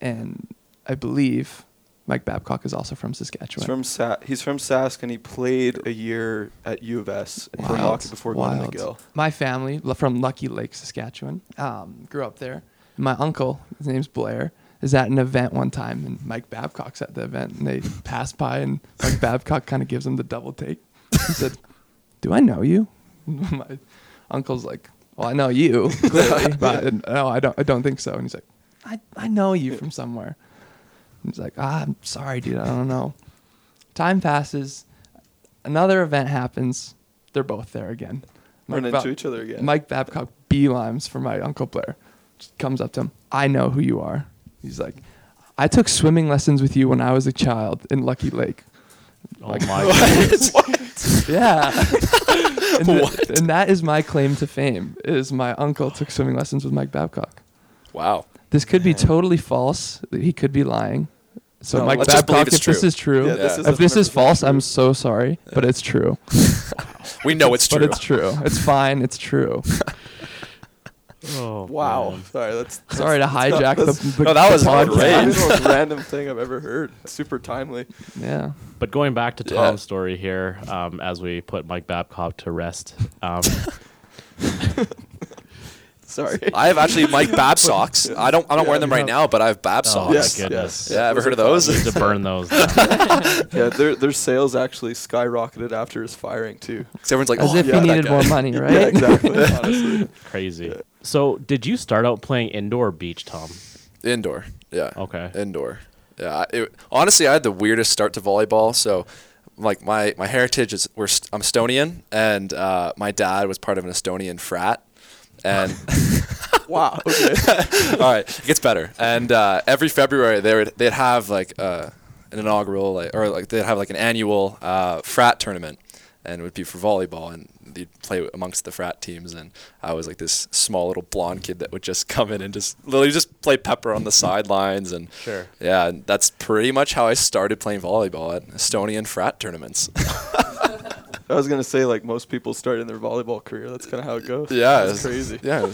and I believe Mike Babcock is also from He's Saskatchewan. from Sa- he's from Sask and he played a year at U of S for hockey before going Wild. to McGill. My family from Lucky Lake, Saskatchewan, um, grew up there. My uncle, his name's Blair, is at an event one time, and Mike Babcock's at the event, and they pass by, and Mike Babcock kind of gives him the double take. He said, "Do I know you?" My uncle's like, "Well, I know you, clearly, but no, I don't. I don't think so." And he's like, "I I know you from somewhere." And he's like, "Ah, I'm sorry, dude. I don't know." Time passes. Another event happens. They're both there again. Run Mike into Ba- each other again. Mike Babcock beelines for my uncle Blair. Just comes up to him. I know who you are. He's like, I took swimming lessons with you when I was a child in Lucky Lake. Oh my god. Yeah. and, th- and that is my claim to fame. Is my uncle took swimming lessons with Mike Babcock. wow. This could be totally false. He could be lying. So No, Mike let's just believe Babcock, it's if this true. is true, Yeah, this Yeah. is if this is 100% false, true. I'm so sorry, but it's true. We know it's true. But it's true. It's fine. It's true. Oh, Wow. man. Sorry, that's Sorry to hijack the, that's- the, No, that the was podcast. great. That's the most random thing I've ever heard. Super timely. Yeah. But going back to Yeah. Tom's story here, um, as we put Mike Babcock to rest, um, Sorry. I have actually Mike Bab socks. I don't I don't Yeah, wear them right have- now, but I have Bab oh socks. my Yes, goodness, Yeah, ever heard of those? Need to burn those. yeah, their their sales actually skyrocketed after his firing too. 'Cause everyone's like, As oh, if yeah, he needed more money, right? Yeah, exactly. honestly. Crazy. So, did you start out playing indoor or beach, Tom? Indoor. Yeah. Okay. Indoor. Yeah. It, honestly, I had the weirdest start to volleyball. So, like my my heritage is we're st- I'm Estonian, and uh, my dad was part of an Estonian frat, and Wow. Okay. all right, it gets better. And uh, every February they would they'd have like uh, an inaugural like or like they'd have like an annual uh, frat tournament, and it would be for volleyball, and they'd play amongst the frat teams. And I was like this small little blonde kid that would just come in and just literally just play pepper on the sidelines, and Sure. yeah, and that's pretty much how I started playing volleyball at Estonian frat tournaments. I was gonna say like most people start in their volleyball career. That's kind of how it goes. yeah, it's crazy. Yeah,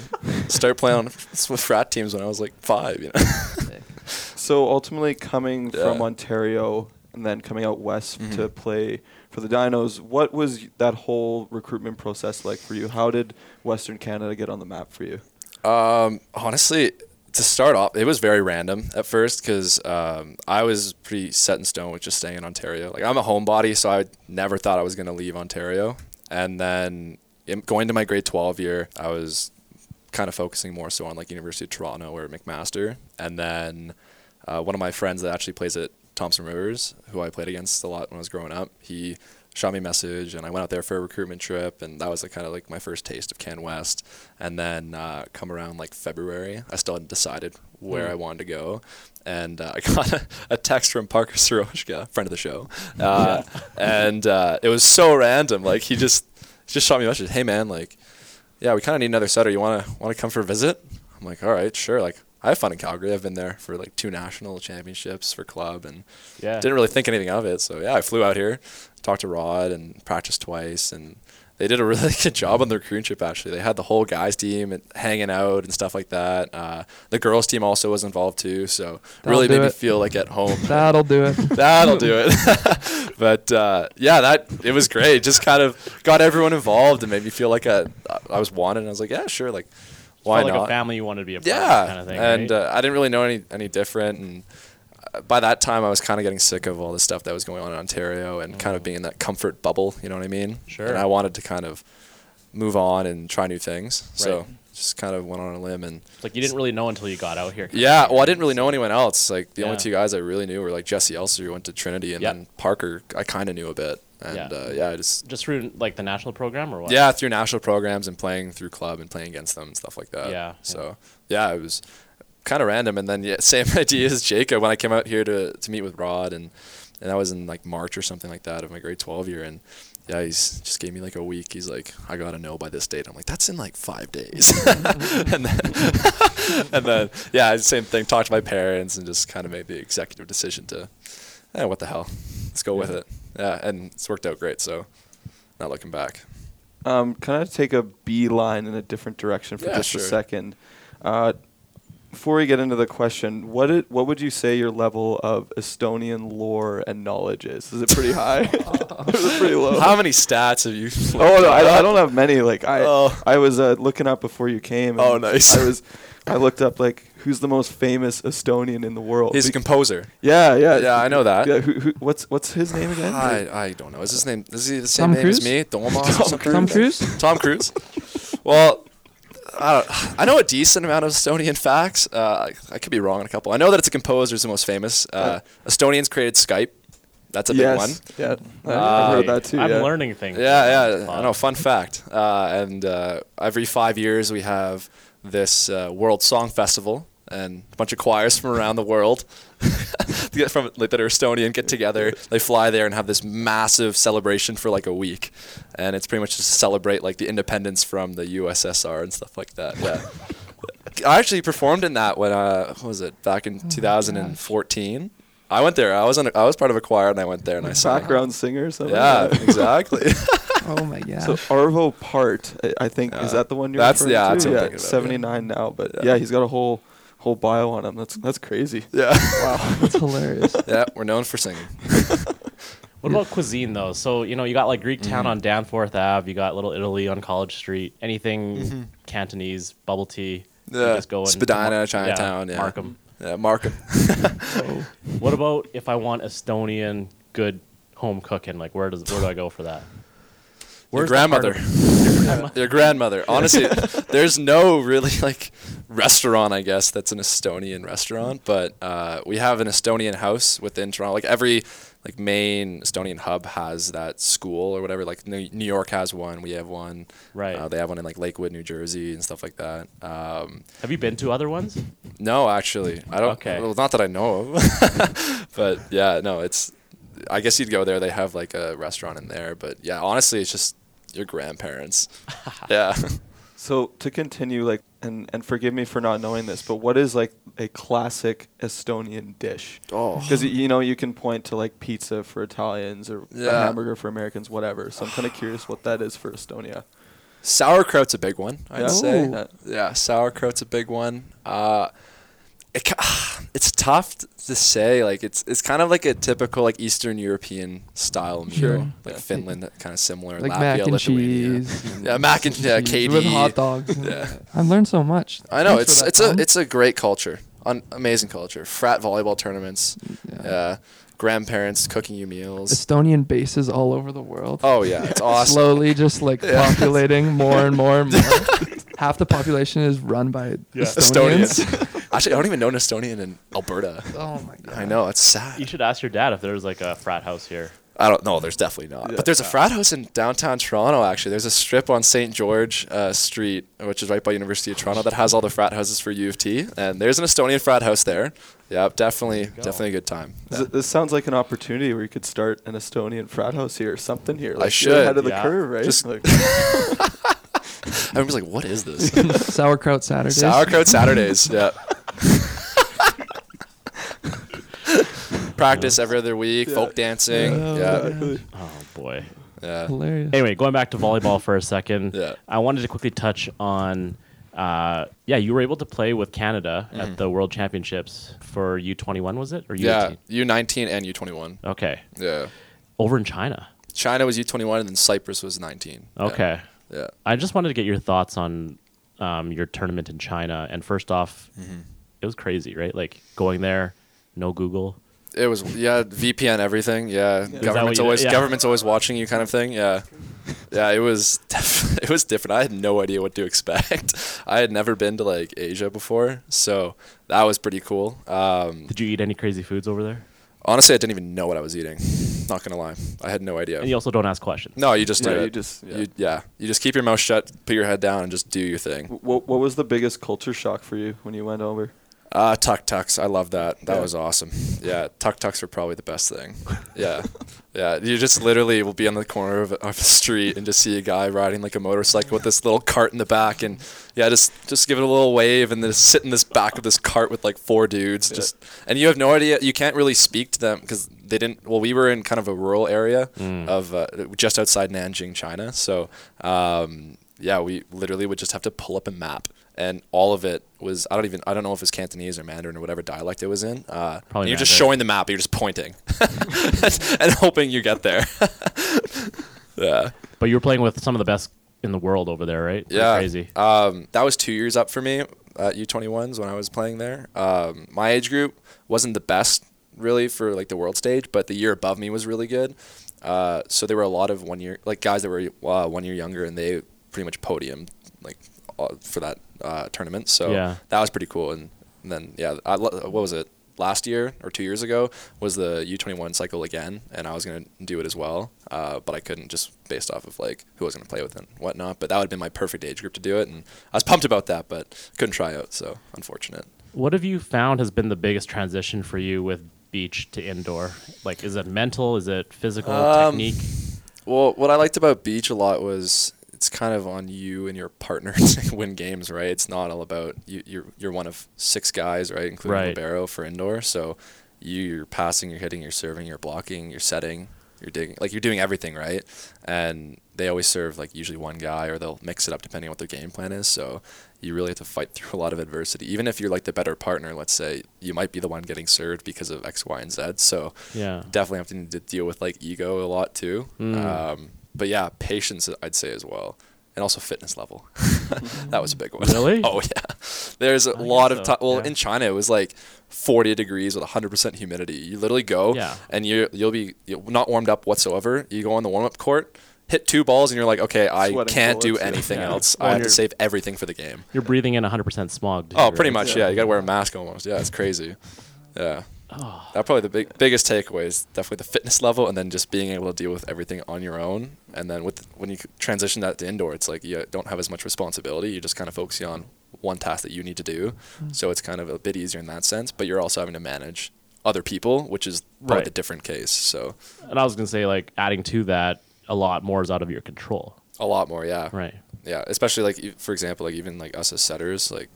start playing on with frat teams when I was like five. You know. So ultimately, coming from Ontario and then coming out west Mhm. to play for the Dinos, what was that whole recruitment process like for you? How did Western Canada get on the map for you? Um, honestly, to start off, it was very random at first because um, I was pretty set in stone with just staying in Ontario. Like I'm a homebody, so I never thought I was gonna leave Ontario. And then going to my grade 12 year, I was kind of focusing more so on like University of Toronto or McMaster. And then uh, one of my friends that actually plays at Thompson Rivers, who I played against a lot when I was growing up, he shot me a message and I went out there for a recruitment trip and that was like kind of like my first taste of Can West. And then uh, come around like February, I still hadn't decided where I wanted to go. And uh, I got a, a text from Parker Soroshka, friend of the show. Uh, And uh, it was so random. Like he just just shot me a message, hey man, like yeah, we kind of need another setter. You want to want to come for a visit? I'm like, all right, sure. Like, I have fun in Calgary. I've been there for like two national championships for club, and Yeah. didn't really think anything of it. So yeah, I flew out here, talked to Rod, and practiced twice, and they did a really good job on the recruiting trip. Actually, they had the whole guys team hanging out and stuff like that. Uh, the girls team also was involved too, so That'll really do made me feel like at home. That'll do it. That'll do it. but uh, yeah, that it was great. Just kind of got everyone involved and made me feel like a, I was wanted. And I was like, yeah, sure. Like, why Felt like not? a family you wanted to be a part yeah, of kind of thing. and right? uh, I didn't really know any any different. And by that time, I was kind of getting sick of all the stuff that was going on in Ontario and kind of being in that comfort bubble. You know what I mean? Sure. And I wanted to kind of move on and try new things. Right. So just kind of went on a limb and It's like you didn't really know until you got out here. yeah, well, I didn't really know anyone else. Like the Yeah. only two guys I really knew were like Jesse Elser, who went to Trinity, and Yep. then Parker. I kind of knew a bit, and Yeah. yeah, uh, yeah, I just Just through like the national program or what? yeah through national programs and playing through club and playing against them and stuff like that. Yeah, So yeah, it was kind of random. And then yeah, same idea as Jacob when I came out here to to meet with Rod, and and that was in like March or something like that of my grade twelve year, and. Yeah, he's just gave me like a week. He's like, I gotta know by this date. I'm like, that's in like five days. and then, and then, yeah, same thing. Talked to my parents and just kind of made the executive decision to, eh, what the hell, let's go with it. Yeah, and it's worked out great. So, not looking back. Um, can I take a beeline in a different direction for Yeah, just a second? Uh, before we get into the question, what it, what would you say your level of Estonian lore and knowledge is? Is it pretty high? is it pretty low? How many stats have you? Oh no, I, I don't have many. Like I, Oh. I was uh, looking up before you came. Oh, nice. I was, I looked up like who's the most famous Estonian in the world. He's a composer. yeah, yeah, Yeah, I know that. Yeah, who, who, what's what's his name again? I, I don't know. Is his name? Is he the same Tom name as me? Domas Tom something? Tom Cruise? Tom Cruise. well, I, I know a decent amount of Estonian facts. Uh, I, I could be wrong on a couple. I know that it's a composer, is the most famous. Uh, Estonians created Skype. That's a big yes. one. Yeah, I- Uh, I've heard that too. I'm yeah. learning things. Yeah, yeah. fun. I know. Fun fact. Uh, and uh, every five years we have this uh, World Song Festival, and a bunch of choirs from around the world, from like that are Estonian, get together. They fly there and have this massive celebration for like a week, and it's pretty much just to celebrate like the independence from the USSR and stuff like that. Yeah. I actually performed in that when uh, what was it back in 2014. I went there. I was on. A, I was part of a choir, and I went there and I sang. Background singer or something. Yeah, exactly. Oh my god. So Arvo Part, I- I think, Yeah. is that the one you're That's- referring yeah, to? that's what I'm yeah, thinking of, yeah. 79 now, but Yeah. yeah. he's got a whole whole bio on him. That's that's crazy. yeah. Wow. That's hilarious. yeah, we're known for singing. What about cuisine though? So you know you got like Greek Mm-hmm. Town on Danforth Ave, you got Little Italy on College Street. Anything Cantonese, bubble tea. Mm-hmm. Yeah, just go and Spadina, Mar- Chinatown, yeah. Markham. Yeah, Markham. Oh. What about if I want Estonian good home cooking? Like where does where do I go for that? Your Where's part grandmother. Your grandmother. Honestly, there's no really like restaurant, I guess, that's an Estonian restaurant, but uh, we have an Estonian house within Toronto. Like every like main Estonian hub has that school or whatever. Like New New York has one. We have one. Right. Uh, they have one in like Lakewood, New Jersey, and stuff like that. Um, Have you been to other ones? no, actually, I don't. Okay. Well, not that I know of. but yeah, no, it's. I guess you'd go there. They have like a restaurant in there, but yeah, honestly, it's just your grandparents. yeah. So to continue, like, and and forgive me for not knowing this, but what is like a classic Estonian dish? Oh. Because you know you can point to like pizza for Italians or a Yeah. hamburger for Americans, whatever. So I'm kind of curious what that is for Estonia. Sauerkraut's a big one, I'd Yeah? say. Ooh. Yeah, sauerkraut's a big one. Uh, it, it's tough to say. Like it's it's kind of like a typical like Eastern European style meal, Sure. like Yeah. Finland, kind of similar. like Latvia, mac and Lithuania. cheese. Yeah, mac and yeah, cheese KD. with hot dogs. Yeah. I've learned so much. I know Thanks it's for that, it's a it's a great culture, Un- amazing culture. Frat volleyball tournaments, Yeah. yeah. grandparents cooking you meals. Estonian bases all over the world. oh yeah, it's awesome. Slowly, just like Yeah. populating more and more and more. Half the population is run by Estonians. Estonians. Actually, I don't even know an Estonian in Alberta. oh my god. I know it's sad. You should ask your dad if there's like a frat house here. I don't know. There's definitely not. Yeah. But there's a frat house in downtown Toronto. Actually, there's a strip on St. George uh, Street, which is right by University of Toronto, that has all the frat houses for U of T. And there's an Estonian frat house there. Yeah, definitely, definitely a good time. This- Yeah. This sounds like an opportunity where you could start an Estonian frat house here or something here. Like, should, You're ahead of the curve, right? Just- Like, I was like, what is this? Sauerkraut Saturdays. Sauerkraut Saturdays. Yeah. Practice every other week. Yeah. Folk dancing. Yeah. Yeah. Oh boy. Yeah. Hilarious. Anyway, going back to volleyball for a second. Yeah. I wanted to quickly touch on. Uh, yeah, you were able to play with Canada at the World Championships for U21, was it or U18? Mm-hmm. Yeah. U19 and U21. Okay, Yeah. over in China. China was U21 and then Cyprus was 19. Yeah. Okay, Yeah. I just wanted to get your thoughts on um, your tournament in China. And first off, Mm-hmm. it was crazy, right? Like going there, no Google. It was yeah VPN everything yeah what government's always Yeah. government's always watching you kind of thing yeah yeah it was def- it was different I had no idea what to expect I had never been to like Asia before so that was pretty cool um, Did you eat any crazy foods over there? Honestly I didn't even know what I was eating not gonna lie I had no idea And you also don't ask questions. no you just do Yeah, it you just- yeah. you, yeah you just keep your mouth shut put your head down and just do your thing what, what was the biggest culture shock for you when you went over? Uh, tuk tuks. I love that. That Yeah. was awesome. Yeah, tuk tuks are probably the best thing. Yeah, yeah. You just literally will be on the corner of, of a street and just see a guy riding like a motorcycle with this little cart in the back, and yeah, just just give it a little wave, and then sit in this back of this cart with like four dudes. Yeah. Just and you have no idea. You can't really speak to them because they didn't. Well, we were in kind of a rural area of uh, just outside Nanjing, China. So um, yeah, we literally would just have to pull up a map, and all of it was I don't even I don't know if it's Cantonese or Mandarin or whatever dialect it was in. Uh, Probably you're just showing the map, you're just pointing and hoping you get there. yeah, But you were playing with some of the best in the world over there, right? Pretty yeah. Crazy. Um, that was two years up for me at U21s when I was playing there. Um, my age group wasn't the best really for like the world stage, but the year above me was really good. Uh, so there were a lot of one year like guys that were uh, one year younger, and they pretty much podium like for that uh, tournament. So Yeah. that was pretty cool. And, and then yeah, I, what was it? Last year or two years ago was the U21 cycle again, and I was gonna do it as well, uh, but I couldn't just based off of like who I was gonna play with and whatnot. But that would have been my perfect age group to do it, and I was pumped about that, but couldn't try out. So unfortunate. What have you found has been the biggest transition for you with beach to indoor? Like, is it mental? Is it physical Um, technique? Well, what I liked about beach a lot was it's kind of on you and your partner to win games, right? It's not all about you. You're you're one of six guys, right, including Right. libero for indoor. So you're passing, you're hitting, you're serving, you're blocking, you're setting, you're digging. like you're doing everything right. And they always serve like usually one guy, or they'll mix it up depending on what their game plan is. So you really have to fight through a lot of adversity. Even if you're like the better partner, let's say you might be the one getting served because of X, Y, and Z. So Yeah. definitely have to to deal with like ego a lot too. Mm. Um, but yeah, patience I'd say as well, and also fitness level. that was a big one. Really? oh yeah. There's a I lot of so, time. Well, yeah. in China it was like 40 degrees with 100% humidity. You literally go Yeah. and you you'll be you're not warmed up whatsoever. You go on the warm up court. Hit two balls and you're like, okay, I Sweating can't do anything Yeah. else. Well, I have to save everything for the game. You're breathing in 100% smog. Too, Oh, pretty right? much, yeah. You gotta wear a mask almost. Yeah, it's crazy. Yeah. Oh. That probably the big, biggest takeaway is definitely the fitness level, and then just being able to deal with everything on your own. And then with when you transition that to indoor, it's like you don't have as much responsibility. You're just kind of focusing on one task that you need to do. Mm. So it's kind of a bit easier in that sense. But you're also having to manage other people, which is probably Right. the different case. So And I was going to say, like, adding to that, a lot more is out of your control. a lot more, yeah. Right. Yeah, especially like for example, like even like us as setters, like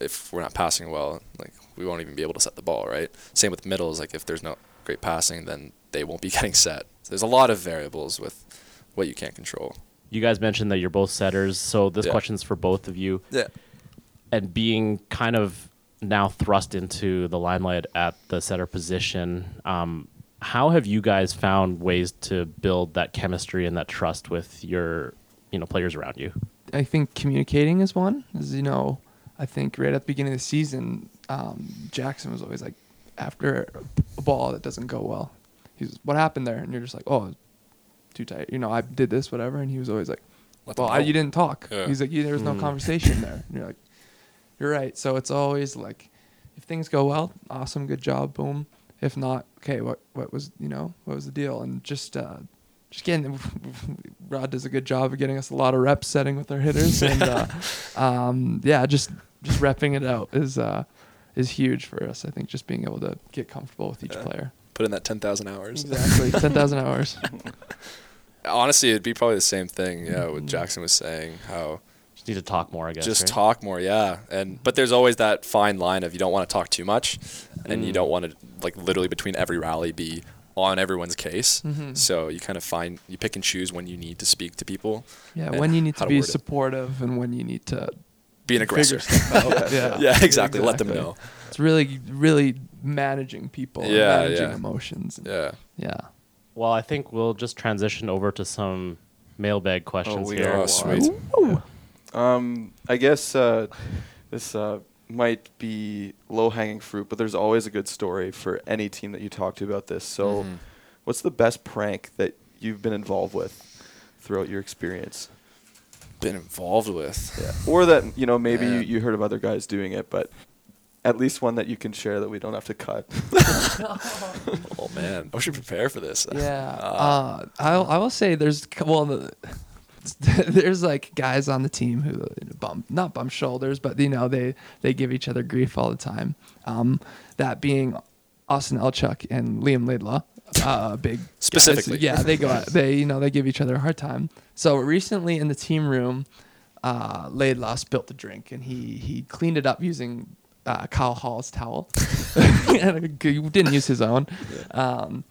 if we're not passing well, like we won't even be able to set the ball, right? Same with middles, like if there's no great passing, then they won't be getting set. So there's a lot of variables with what you can't control. You guys mentioned that you're both setters. So this Yeah. question's for both of you. Yeah. and being kind of now thrust into the limelight at the setter position, um, how have you guys found ways to build that chemistry and that trust with your, you know, players around you? I think communicating is one. As you know, I think right at the beginning of the season, um, Jackson was always like, after a ball that doesn't go well, he's what happened there, and you're just like, oh, too tight. You know, I did this, whatever, and he was always like, Let well, I, you didn't talk. Yeah. He's like, yeah, there was no Mm. conversation there. And you're like, you're right. So it's always like, if things go well, awesome, good job, boom. If not, okay, what what was you know what was the deal? And just uh, just getting Rod does a good job of getting us a lot of reps setting with our hitters, and uh, um, yeah, just just repping it out is uh, is huge for us. I think just being able to get comfortable with each Yeah. player. Put in that 10,000 hours. Exactly, ten thousand hours. Honestly, it'd be probably the same thing. Yeah, what Jackson was saying, how Just need to talk more, I guess. just right? talk more. Yeah, and but there's always that fine line of you don't want to talk too much, and you Mm. don't want to like literally between every rally be on everyone's case. Mhm. So you kind of find you pick and choose when you need to speak to people. Yeah, when you need how to be word it. supportive and when you need to Be an figure aggressor. stuff out. yeah, yeah, exactly. Let them know. It's really, really managing people, and Yeah, managing yeah. emotions. Yeah. yeah. Well, I think we'll just transition over to some mailbag questions we here. Oh, sweet. Um, I guess uh, this uh, might be low hanging fruit, but there's always a good story for any team that you talk to about this. So, Mhm. what's the best prank that you've been involved with throughout your experience? Been involved with. Yeah. Or that, you know, maybe you, you heard of other guys doing it, but at least one that you can share that we don't have to cut. Oh man, I should prepare for this. Yeah. Uh, Uh, I'll, I will say there's well, the, there's like guys on the team who bump not bump shoulders, but you know they they give each other grief all the time. Um, that being Austin Elchuk and Liam Laidlaw, uh, big guys. Specifically. Yeah, they go out, they you know they give each other a hard time. So recently in the team room, uh, Laidlaw spilled a drink and he he cleaned it up using. Uh, Kyle Hall's towel. and he didn't use his own. Um,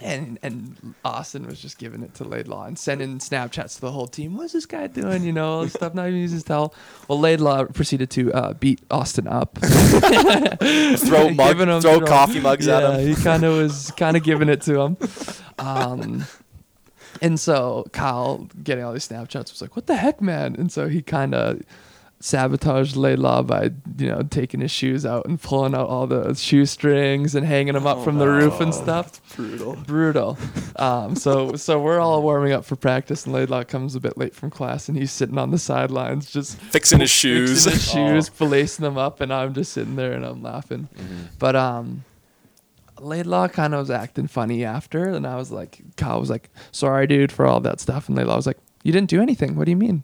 and and Austin was just giving it to Laidlaw and sending Snapchats to the whole team. What's this guy doing? You know, all this stuff. Not even using his towel. Well, Laidlaw proceeded to uh, beat Austin up. throw mug, throw throw- coffee mugs yeah, at him. he kind of was kind of giving it to him. Um, and so Kyle, getting all these Snapchats, was like, "What the heck, man?" And so he kind of sabotaged Layla by you know taking his shoes out and pulling out all the shoestrings and hanging them up Oh, from the roof and stuff Brutal. brutal. Um, so so we're all warming up for practice, and Laidlaw comes a bit late from class, and he's sitting on the sidelines just Fixing his shoes. fixing his shoes, lacing them up, and I'm just sitting there and I'm laughing. But um, Laidlaw kind of was acting funny after, and I was like, Kyle was like, "Sorry, dude, for all that stuff," and Laidlaw was like, "You didn't do anything. What do you mean?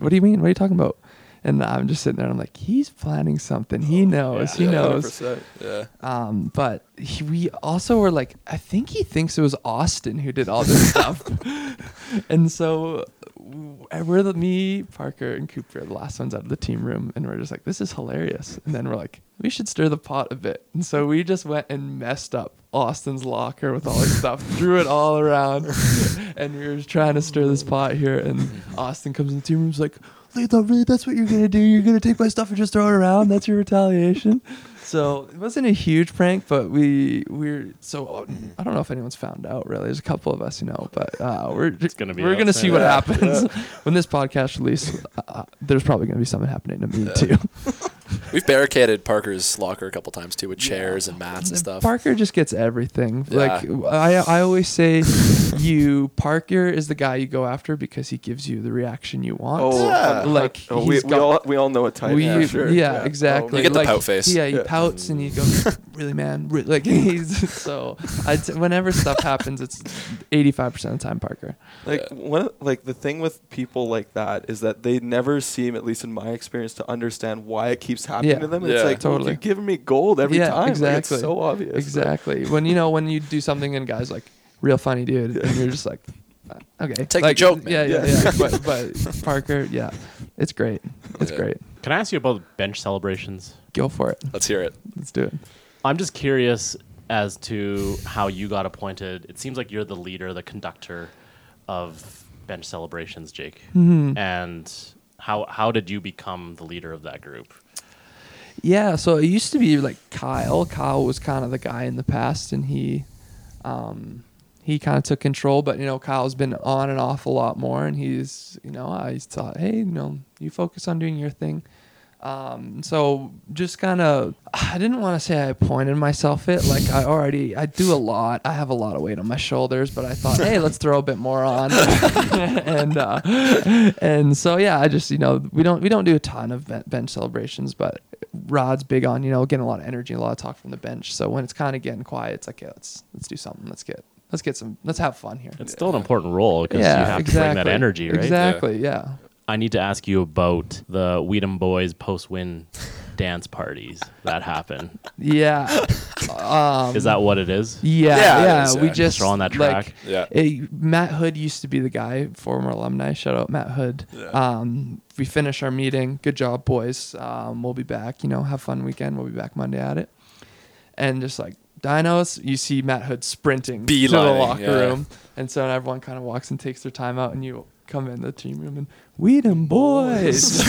What do you mean? What are you talking about?" And I'm just sitting there. and I'm like, he's planning something. He knows. He Yeah, knows. 100%. Yeah. Um, but he, we also were like, I think he thinks it was Austin who did all this stuff, and so we're the me, Parker, and Cooper, are the last ones out of the team room, and we're just like, this is hilarious. And then we're like, we should stir the pot a bit. And so we just went and messed up Austin's locker with all his stuff, threw it all around, and we were trying to stir this pot here. And Austin comes in the team room, and is like, Layla, really, that's what you're gonna do? You're gonna take my stuff and just throw it around? That's your retaliation? So it wasn't a huge prank, but we we're so I don't know if anyone's found out really. There's a couple of us, you know, but uh, we're gonna be we're gonna see soon. what Yeah. happens when this podcast releases. Uh, there's probably gonna be something happening to me too. We've barricaded Parker's locker a couple times too with chairs and mats and stuff. Parker just gets everything. Yeah. Like I, I always say, you Parker is the guy you go after because he gives you the reaction you want. Oh, Uh, yeah. like Oh, we, he's we got- all we all know a type. we, yeah, yeah, sure. exactly. You get the like, pout face. Yeah, he Yeah. pouts and he goes, "Really, man? Re-, like he's so. I'd whenever stuff happens, it's eighty-five percent of the time Parker. Like Yeah. one, of- like the thing with people like that is that they never seem, at least in my experience, to understand why it keeps happening Yeah. to them. Yeah. It's like well, Totally. you're giving me gold every Yeah, time. Like, exactly. it's so obvious. Exactly. when you know when you do something and guys like real funny dude, and you're just like, uh, okay, Take the like, joke, man. Yeah, yeah, Yeah. yeah. but, but Parker, yeah, it's great. It's Yeah. great. Can I ask you about bench celebrations? Go for it. Let's hear it. Let's do it. I'm just curious as to how you got appointed. It seems like you're the leader, the conductor of bench celebrations, Jake. Mm-hmm. And how how did you become the leader of that group? Yeah, so it used to be like Kyle. Kyle was kind of the guy in the past, and he, um, he kind of took control. But you know, Kyle's been on and off a lot more, and he's, you know, I thought, hey, you know, you focus on doing your thing. Um, so just kind of, I didn't want to say I appointed myself it. Like I already, I do a lot. I have a lot of weight on my shoulders, but I thought, hey, let's throw a bit more on. and uh, and so yeah, I just you know we don't we don't do a ton of bench celebrations, but Rod's big on you know getting a lot of energy, a lot of talk from the bench. So when it's kind of getting quiet, it's like yeah, let's let's do something. Let's get let's get some let's have fun here. It's still an important role because yeah, you have exactly. to bring that energy, right? Exactly. Yeah. I need to ask you about the We Dem Boyz post win dance parties that happen. Yeah. um, Is that what it is? Yeah, Yeah, yeah. it is, we yeah. just Throw on that like, track. Yeah. eh, Matt Hood used to be the guy, former alumni. Shout out Matt Hood. Um, we finish our meeting. Good job, boys. Um, we'll be back. You know, have fun weekend. We'll be back Monday at it. And just like dinos, you see Matt Hood sprinting to the locker yeah. room, and so everyone kind of walks and takes their time out, and you come in the team room and We Dem Boyz,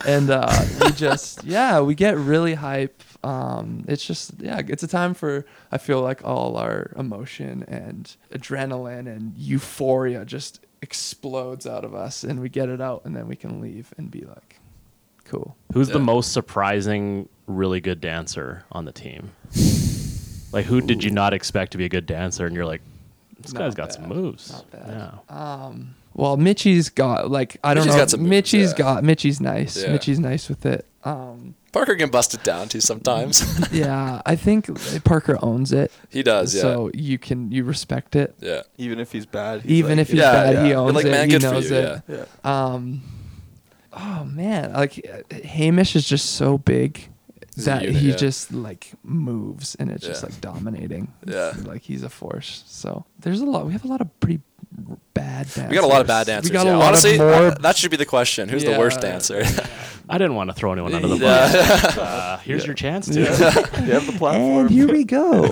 and uh, we just yeah, we get really hype. Um, it's just yeah, it's a time for I feel like all our emotion and adrenaline and euphoria just explodes out of us, and we get it out, and then we can leave and be like, cool. Who's the most surprising, really good dancer on the team? Like, who did you not expect to be a good dancer, and you're like, this Not guy's got some moves. Not bad. Yeah. Um, well, mitchy's got like I don't Mitchie's know. got some moves, yeah. got Mitchie's nice. Yeah. Mitchie's nice with it. Um, Parker can bust it down too sometimes. yeah, I think Parker owns it. he does, yeah. So you can you respect it. yeah. Even if he's bad. he's Even like- if he's Yeah, bad, he owns Like, it. man, he knows you, it. Yeah. Um, oh man, like uh, Hamish is just so big He's that unit, he yeah. just like moves and it's just like dominating. Yeah. like he's a force. So there's a lot. We have a lot of pretty bad dancers. We got a lot of bad dancers. We got yeah. a lot Honestly, of more. that, that should be the question. Who's the worst dancer? I didn't want to throw anyone under the Yeah. bus. Uh, here's your chance to. you have the platform. and here we go.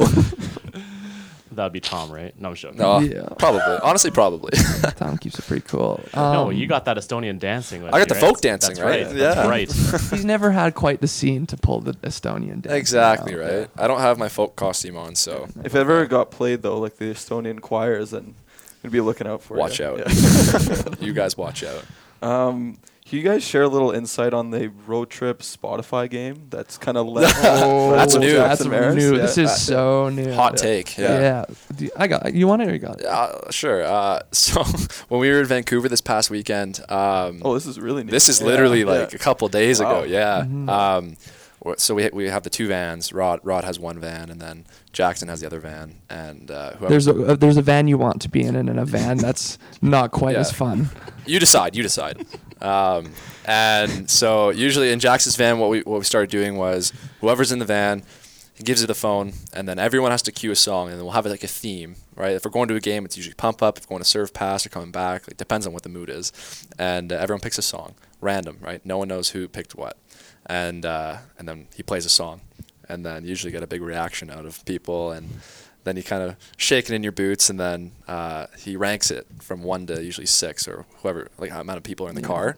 That'd be Tom, right? No, I'm joking. no, Yeah. probably. Honestly, probably. Tom keeps it pretty cool. no, Um, you got that Estonian dancing. I got you, the right? folk dancing, That's right? right. Yeah. That's right. He's never had quite the scene to pull the Estonian dance. exactly out. right. I don't have my folk costume on, so If it ever got played though, like the Estonian choirs, then we'd be looking out for Watch you. out. Yeah. you guys watch out. Um, can you guys share a little insight on the road trip Spotify game? That's kind of led. Oh, That's new. That's Maris? new. Yeah. This is so new. Hot Yeah. take. Yeah. Yeah. Do I got. You want it or you got it? Uh, sure. Uh, so when we were in Vancouver this past weekend, um, Oh, this is really new. this is literally Yeah. like a couple days Wow. ago. Yeah. Mhm. Um, so we we have the two vans. Rod Rod has one van, and then Jackson has the other van, and uh, whoever There's a uh, there's a van you want to be in, and in a van that's not quite Yeah. as fun. you decide. You decide. Um, and so usually in Jackson's van, what we what we started doing was whoever's in the van, he gives you the phone, and then everyone has to cue a song, and then we'll have like a theme, right? If we're going to a game, it's usually pump up. If we're going to serve pass or coming back, like depends on what the mood is, and uh, everyone picks a song, random, right? No one knows who picked what, and uh, and then he plays a song, and then you usually get a big reaction out of people, and then you kind of shake it in your boots, and then uh, he ranks it from one to usually six or whoever, like how amount of people are in the car,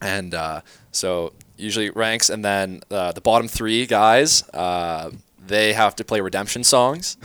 and uh, so usually ranks, and then uh, the bottom three guys, uh, they have to play redemption songs.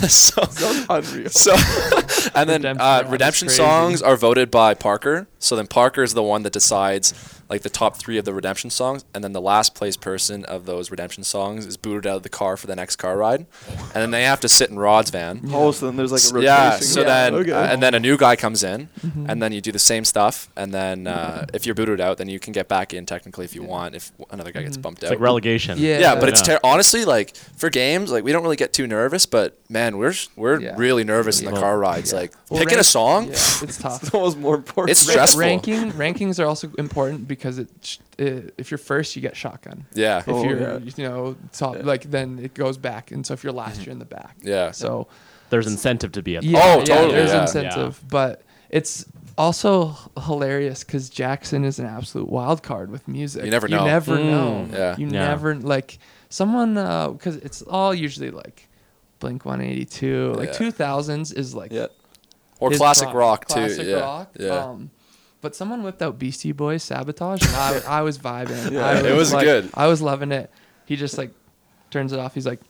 so, Unreal. so, and then Redemption uh, redemption songs are voted by Parker. So then Parker is the one that decides like the top three of the redemption songs, and then the last place person of those redemption songs is booted out of the car for the next car ride, and then they have to sit in Rod's van. Oh, so then there's like a rotation. Yeah, so then okay. uh, and then a new guy comes in, Mm-hmm. and then you do the same stuff, and then uh, if you're booted out, then you can get back in technically if you want. If another guy gets bumped It's out, like relegation. Yeah. yeah, but it's ter- honestly like for games, like we don't really get too nervous, but man, we're we're Yeah. really nervous in the car rides. Like Well, picking a song, Yeah, it's tough. it's almost more important. It's stressful. Ranking rankings are also important because it, sh- uh, if you're first, you get shotgun. yeah, If Oh, you're yeah. you know top, like then it goes back, and so if you're last, you're in the back. yeah, So There's incentive to be at the yeah, Oh, yeah, totally, there's yeah. incentive, but it's also hilarious because Jackson is an absolute wild card with music. You never know. You never Mm. know. Yeah. You Yeah. never like someone because it's all usually like Blink 182, like Yeah. 2000s is like yeah. or classic prime. rock too. Classic yeah, rock. yeah. Um, but someone whipped out Beastie Boys Sabotage, and I, I was vibing. Yeah. I It was like- good. I was loving it. He just like turns it off. He's like,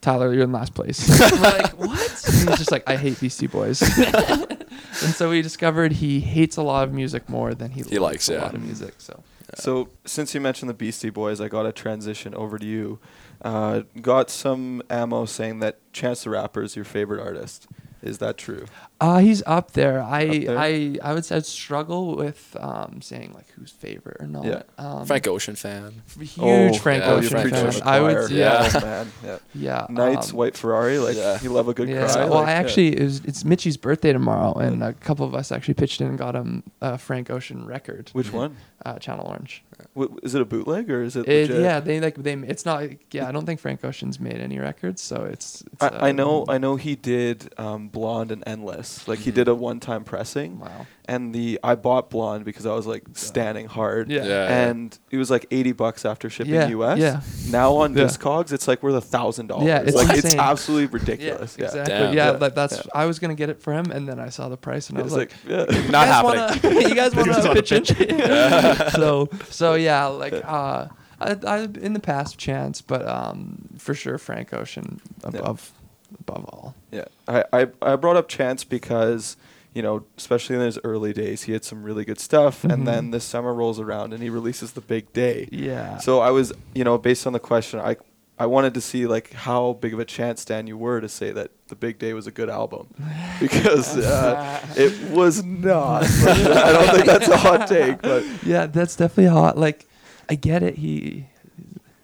Tyler, you're in last place. I'm like, what? And he's just like, I hate Beastie Boys. and so we discovered he hates a lot of music more than he, He likes, a yeah. lot of music. So So since you mentioned the Beastie Boys, I got to transition over to you. Uh, got some ammo saying that Chance the Rapper is your favorite artist. Is that true? Uh, he's up there. I Up there? I I would say I'd struggle with um, saying like who's favorite or not. Yeah. Um, Frank Ocean fan. huge Frank yeah, Ocean Frank fan. Ocean I would choir. yeah. Oh, man. Yeah. Yeah. Nights, um, White Ferrari, like Yeah. you love a good yeah. cry. Well, like, I yeah. actually it was, it's Mitchy's birthday tomorrow, and a couple of us actually pitched in and got him a Frank Ocean record. Which one? Uh, Channel Orange. W- is it a bootleg or is it? It, legit? yeah, they like they. It's not. Yeah, I don't think Frank Ocean's made any records, so it's. it's I, I know. I know he did um, Blonde and Endless. Like he Mm-hmm. did a one-time pressing, Wow. and the I bought Blonde because I was like standing hard. Yeah. Yeah. And it was like eighty bucks after shipping Yeah, US. yeah. Now on Yeah. Discogs, it's like worth a thousand dollars. Yeah, it's like it's insane. absolutely ridiculous. Yeah, exactly. Damn. Yeah, Yeah. like that's. Yeah. I was gonna get it for him, and then I saw the price, and I It's was like, like, yeah. Not you guys happening. Wanna, you guys want to pitch in? so so yeah, like uh, I, I in the past chance, but um, for sure Frank Ocean above above all. Yeah, I, I I brought up Chance because you know, especially in his early days, he had some really good stuff, Mhm. and then this summer rolls around and he releases the big day. Yeah. So I was, you know, based on the question, I I wanted to see like how big of a chance Stan you were to say that the big day was a good album, because uh, it was not. I don't think that's a hot take, but yeah, that's definitely hot. Like, I get it. He,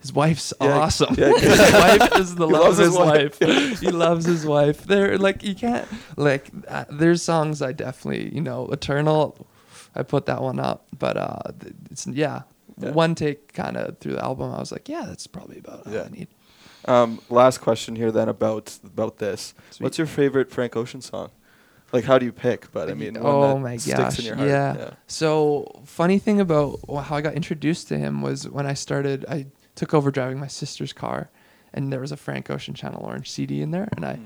his wife's Yeah, awesome. yeah. his wife is the He love of his his wife. life. he loves his wife. They're like you can't like. Uh, there's songs I definitely you know Eternal. I put that one up, but uh, it's yeah. Yeah. One take kind of through the album, I was like, yeah, that's probably about all Yeah. I need. um, last question here then about about this. Sweet. What's your favorite Frank Ocean song? Like, how do you pick? But I mean, one oh my sticks gosh, in your heart. yeah. So funny thing about how I got introduced to him was when I started. I took over driving my sister's car, and there was a Frank Ocean Channel Orange CD in there, and I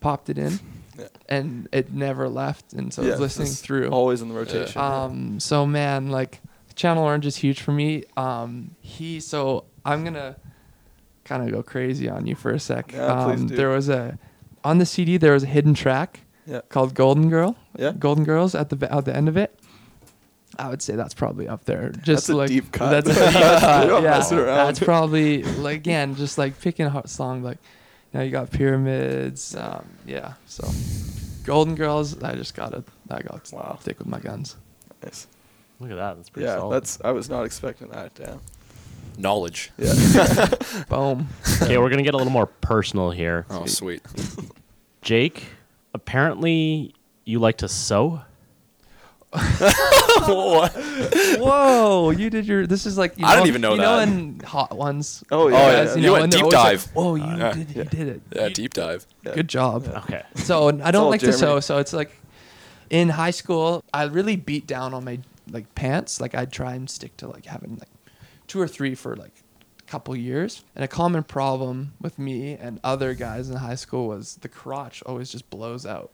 popped it in. Yeah. and it never left, and so I was listening through. Always in the rotation. Um, so man, like Channel Orange is huge for me. Um, he so I'm gonna kind of go crazy on you for a sec. Yeah, please um, do. There was a on the CD there was a hidden track yeah. called Golden Girl. Yeah. Golden Girls at the at the end of it. I would say that's probably up there. Just That's like deep cut. That's a deep cut. We yeah, that's probably like again just like picking a hot song like you know you got pyramids. Um, yeah, so Golden Girls. I just gotta I got to Wow. stick with my guns. Nice. Look at that. That's pretty Yeah, solid. that's. I was not expecting that. Damn. Knowledge. Yeah. Boom. okay, we're gonna get a little more personal here. Oh, sweet. Jake, apparently you like to sew. What? Whoa, you did your. This is like you I didn't even know you know in hot ones. Oh, yeah. Oh, yeah, yeah. you You know, went deep dive. Like, Whoa, you yeah. did, you did it. Yeah, deep dive. Good job. Okay. So I don't all like to Jeremy. sew. So it's like in high school, I really beat down on my like pants. Like I'd try and stick to like having like two or three for like a couple years. And a common problem with me and other guys in high school was the crotch always just blows out.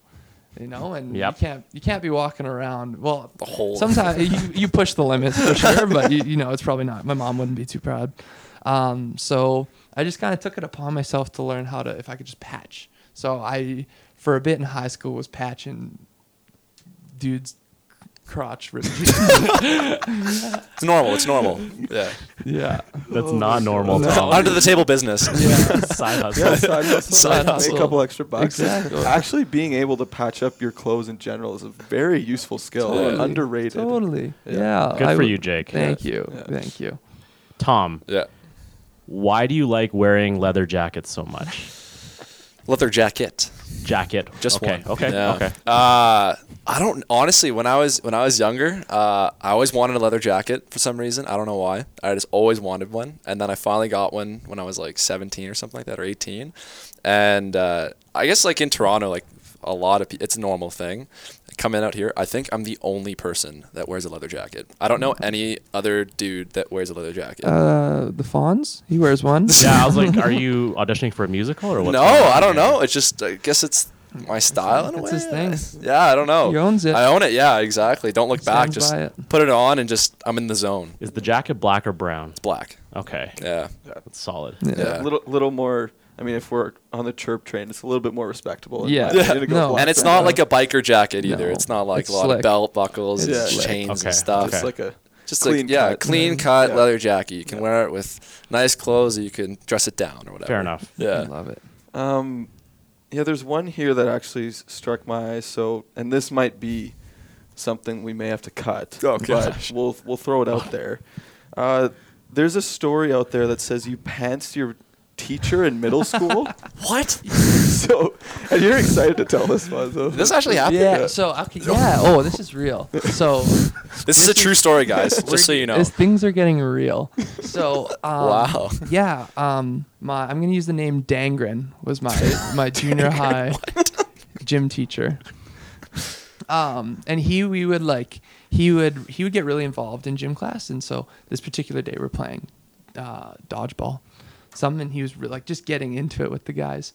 You know, and Yep. you can't you can't be walking around. Well, The whole. sometimes you, you push the limits for sure, but you, you know it's probably not. My mom wouldn't be too proud. Um, so I just kind of took it upon myself to learn how to if I could just patch. So I for a bit in high school was patching dudes crotch really It's normal. It's normal. Yeah. yeah That's oh, not normal. No. Tom. Under the table business. yeah Side hustle. Yeah, side hustle. Side Make hustle. a couple extra bucks. Exactly. Actually, being able to patch up your clothes in general is a very useful skill. Totally. Underrated. totally Yeah. yeah, Good I for w- you, Jake. thank you Yeah. thank you Tom, Yeah. why do you like wearing leather jackets so much? Leather jacket. Jacket. Just okay. one. Okay. Yeah. Okay. Uh, I don't honestly. When I was when I was younger, uh, I always wanted a leather jacket for some reason. I don't know why. I just always wanted one, and then I finally got one when I was like 17 or something like that, or 18. And uh, I guess like in Toronto, like a lot of people, it's a normal thing. Coming out here, I think I'm the only person that wears a leather jacket. I don't know any other dude that wears a leather jacket. uh the fawns he wears one Yeah, I was like, are you auditioning for a musical or what? no, I don't know. It's just I guess it's my style in a It's way. his thing. Yeah, I don't know. He owns it. I own it. Yeah, exactly. Don't look back. Stands Just by it. put it on and just I'm in the zone. Is the jacket black or brown? It's black. Okay. Yeah. That's solid. yeah. Yeah. A little, little more. I mean, if we're on the chirp train, it's a little bit more respectable. Yeah. my Yeah. opinion, No. And it's not brown. like a biker jacket either. No. It's not like It's a lot slick. of belt buckles It's and slick. chains Okay. and stuff. It's like a Just clean like yeah, cut. clean cut Yeah. leather jacket. You can Yeah. wear it with nice clothes. Or you can dress it down or whatever. Fair enough. Yeah, I Yeah. love it Um, yeah, there's one here that actually s- struck my eye. So, and this might be something we may have to cut. Oh, gosh. we'll we'll throw it out there. Uh, there's a story out there that says you pantsed your teacher in middle school. What? so, and you're excited to tell this one. So. This actually happened. yeah so okay yeah oh this is real so This is a true story, guys. just so you know. As things are getting real. So um, Wow. Yeah. Um. My I'm gonna use the name Dangren was my my junior high gym teacher. Um. And he we would like he would he would get really involved in gym class and so this particular day we're playing uh, dodgeball, something and he was re- like just getting into it with the guys.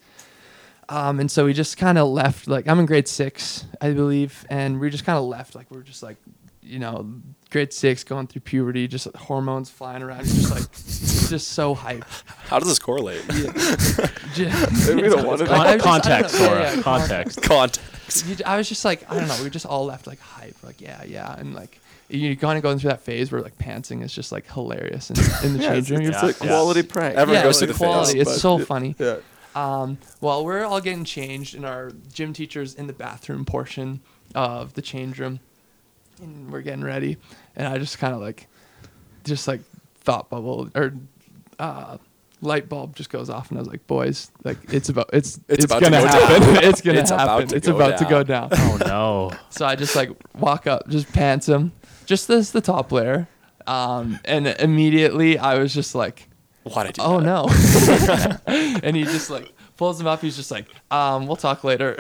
Um, and so we just kind of left, like, I'm in grade six, I believe, and we just kind of left, like, we are just like, you know, grade six, going through puberty, just like, hormones flying around, just like, just so hyped. How does this correlate? Just, we don't want to Con- I was just- I context, know, yeah, yeah, context. Context. I was just like, I don't know, we just all left, like, hype, like, yeah, yeah, and like, you kind of going through that phase where like pantsing is just like hilarious in, in the yeah, change room. it's Yeah, a yeah. quality prank. Everyone yeah, goes it's through the the phase, quality. It's but- so funny. Yeah. Um, while we're all getting changed and our gym teacher's in the bathroom portion of the change room, and we're getting ready, and I just kind of like, just like thought bubble or uh, light bulb just goes off, and I was like, boys, like it's about it's It's it's, about to gonna go happen. down. it's gonna It's about happen. to it's go about to go down. down. Oh no. So I just like walk up, just pants him, just as the top layer. Um, and immediately I was just like, Why did you? oh no. and he just like pulls him up. He's just like, um, we'll talk later.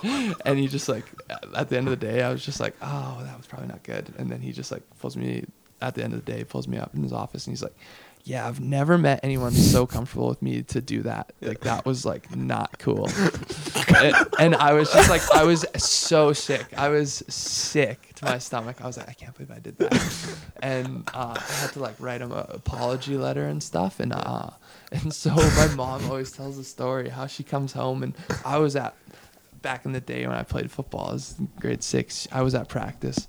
and he just like, at the end of the day, I was just like, oh, that was probably not good. And then he just like pulls me at the end of the day, pulls me up in his office and he's like, yeah, I've never met anyone so comfortable with me to do that. Like that was like not cool. and, and I was just like, I was so sick. I was sick to my stomach. I was like, I can't believe I did that. And uh, I had to like write him an apology letter and stuff. And uh, and so my mom always tells the story how she comes home and I was at back in the day when I played football, I was in grade six. I was at practice,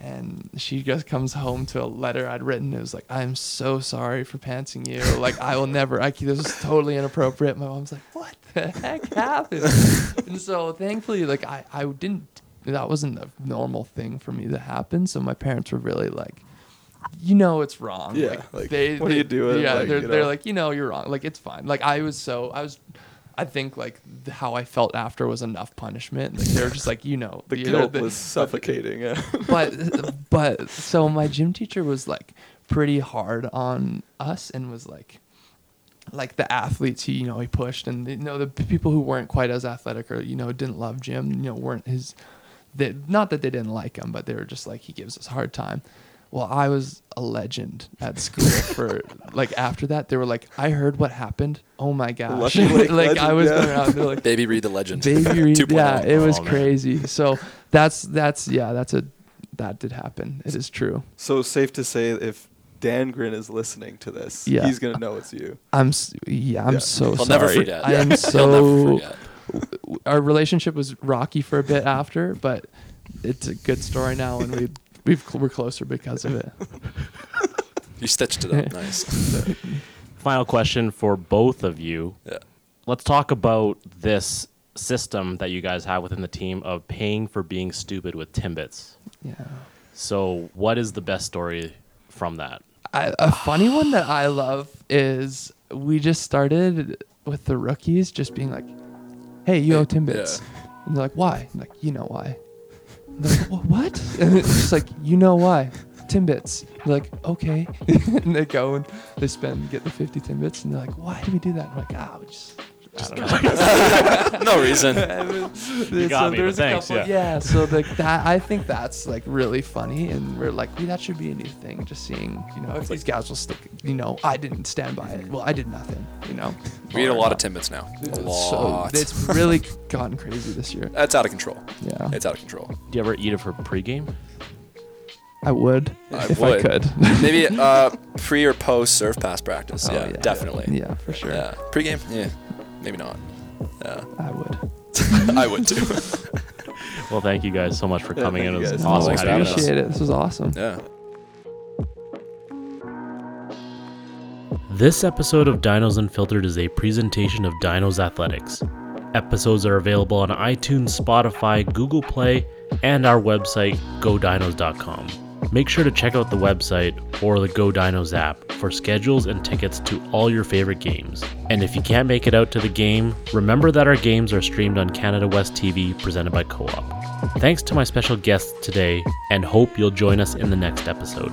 and she just comes home to a letter I'd written. It was like, "I'm so sorry for pantsing you. Like, I will never. I this is totally inappropriate." My mom's like, "What the heck happened?" and so thankfully, like, I I didn't. That wasn't a normal thing for me to happen. So my parents were really like. You know it's wrong. Yeah, like, they what are you doing? Yeah, Like, they're, you they're like, you know, you're wrong. Like it's fine. Like I was so I was I think like th- how I felt after was enough punishment. Like, they were just like, you know, The you know, guilt the- was suffocating. Yeah. but but so my gym teacher was like pretty hard on us and was like like the athletes he you know he pushed and you know the people who weren't quite as athletic or you know didn't love gym you know weren't his that not that they didn't like him but they were just like he gives us a hard time well i was a legend at school for like after that they were like i heard what happened oh my gosh Lucky Lake like i was yeah. going around they're like Baby Read the legend. baby Reed, 2.0. yeah it was Oh, crazy so that's that's yeah that's a that did happen it is true So safe to say, if Dan Grin is listening to this, Yeah. he's gonna know it's you. i'm yeah i'm Yeah. so He'll sorry never forget. i am so our relationship was rocky for a bit after but it's a good story now and we we've we're closer because of it You stitched it up nice. Final question for both of you. Yeah. Let's talk about this system that you guys have within the team of paying for being stupid with Timbits. yeah So, what is the best story from that? I, a funny one that I love is we just started with the rookies just being like, "Hey, you owe Timbits," and they're like, "Why?" I'm like, "You know why?" Like, "Wha- "What?" And it's like, "You know why?" Timbits. They're like, "Okay," and they go and they spend get the fifty Timbits, and they're like, "Why do we do that?" I'm like, "Ah, we just." I. No reason. You got so me, there's but a thanks, couple- yeah. So like that, I think that's like really funny, and we're like, "Wait, that should be a new thing. Just seeing, you know, if these guys will stick. You know, I didn't stand by it. Well, I did nothing. You know. We eat a lot of. Timbits now. A So lot. it's really gotten crazy this year. That's out of control. Yeah, It's out of control. Do you ever eat it for pregame? I would I if would. I could. Maybe uh, pre or post surf pass practice. Oh, yeah, yeah. definitely. yeah, for sure. Yeah. Pre-game? Yeah. Maybe not. Yeah. I would. I would too. Well, thank you guys so much for coming thank in. you It was guys. awesome Thanks for having having you. us. Appreciate it. This was awesome. yeah. This episode of Dinos Unfiltered is a presentation of Dinos Athletics. Episodes are available on iTunes, Spotify, Google Play, and our website, godinos.com. Make sure to check out the website or the Go Dinos app for schedules and tickets to all your favorite games. And if you can't make it out to the game, remember that our games are streamed on Canada West TV presented by Co op. Thanks to my special guests today, and hope you'll join us in the next episode.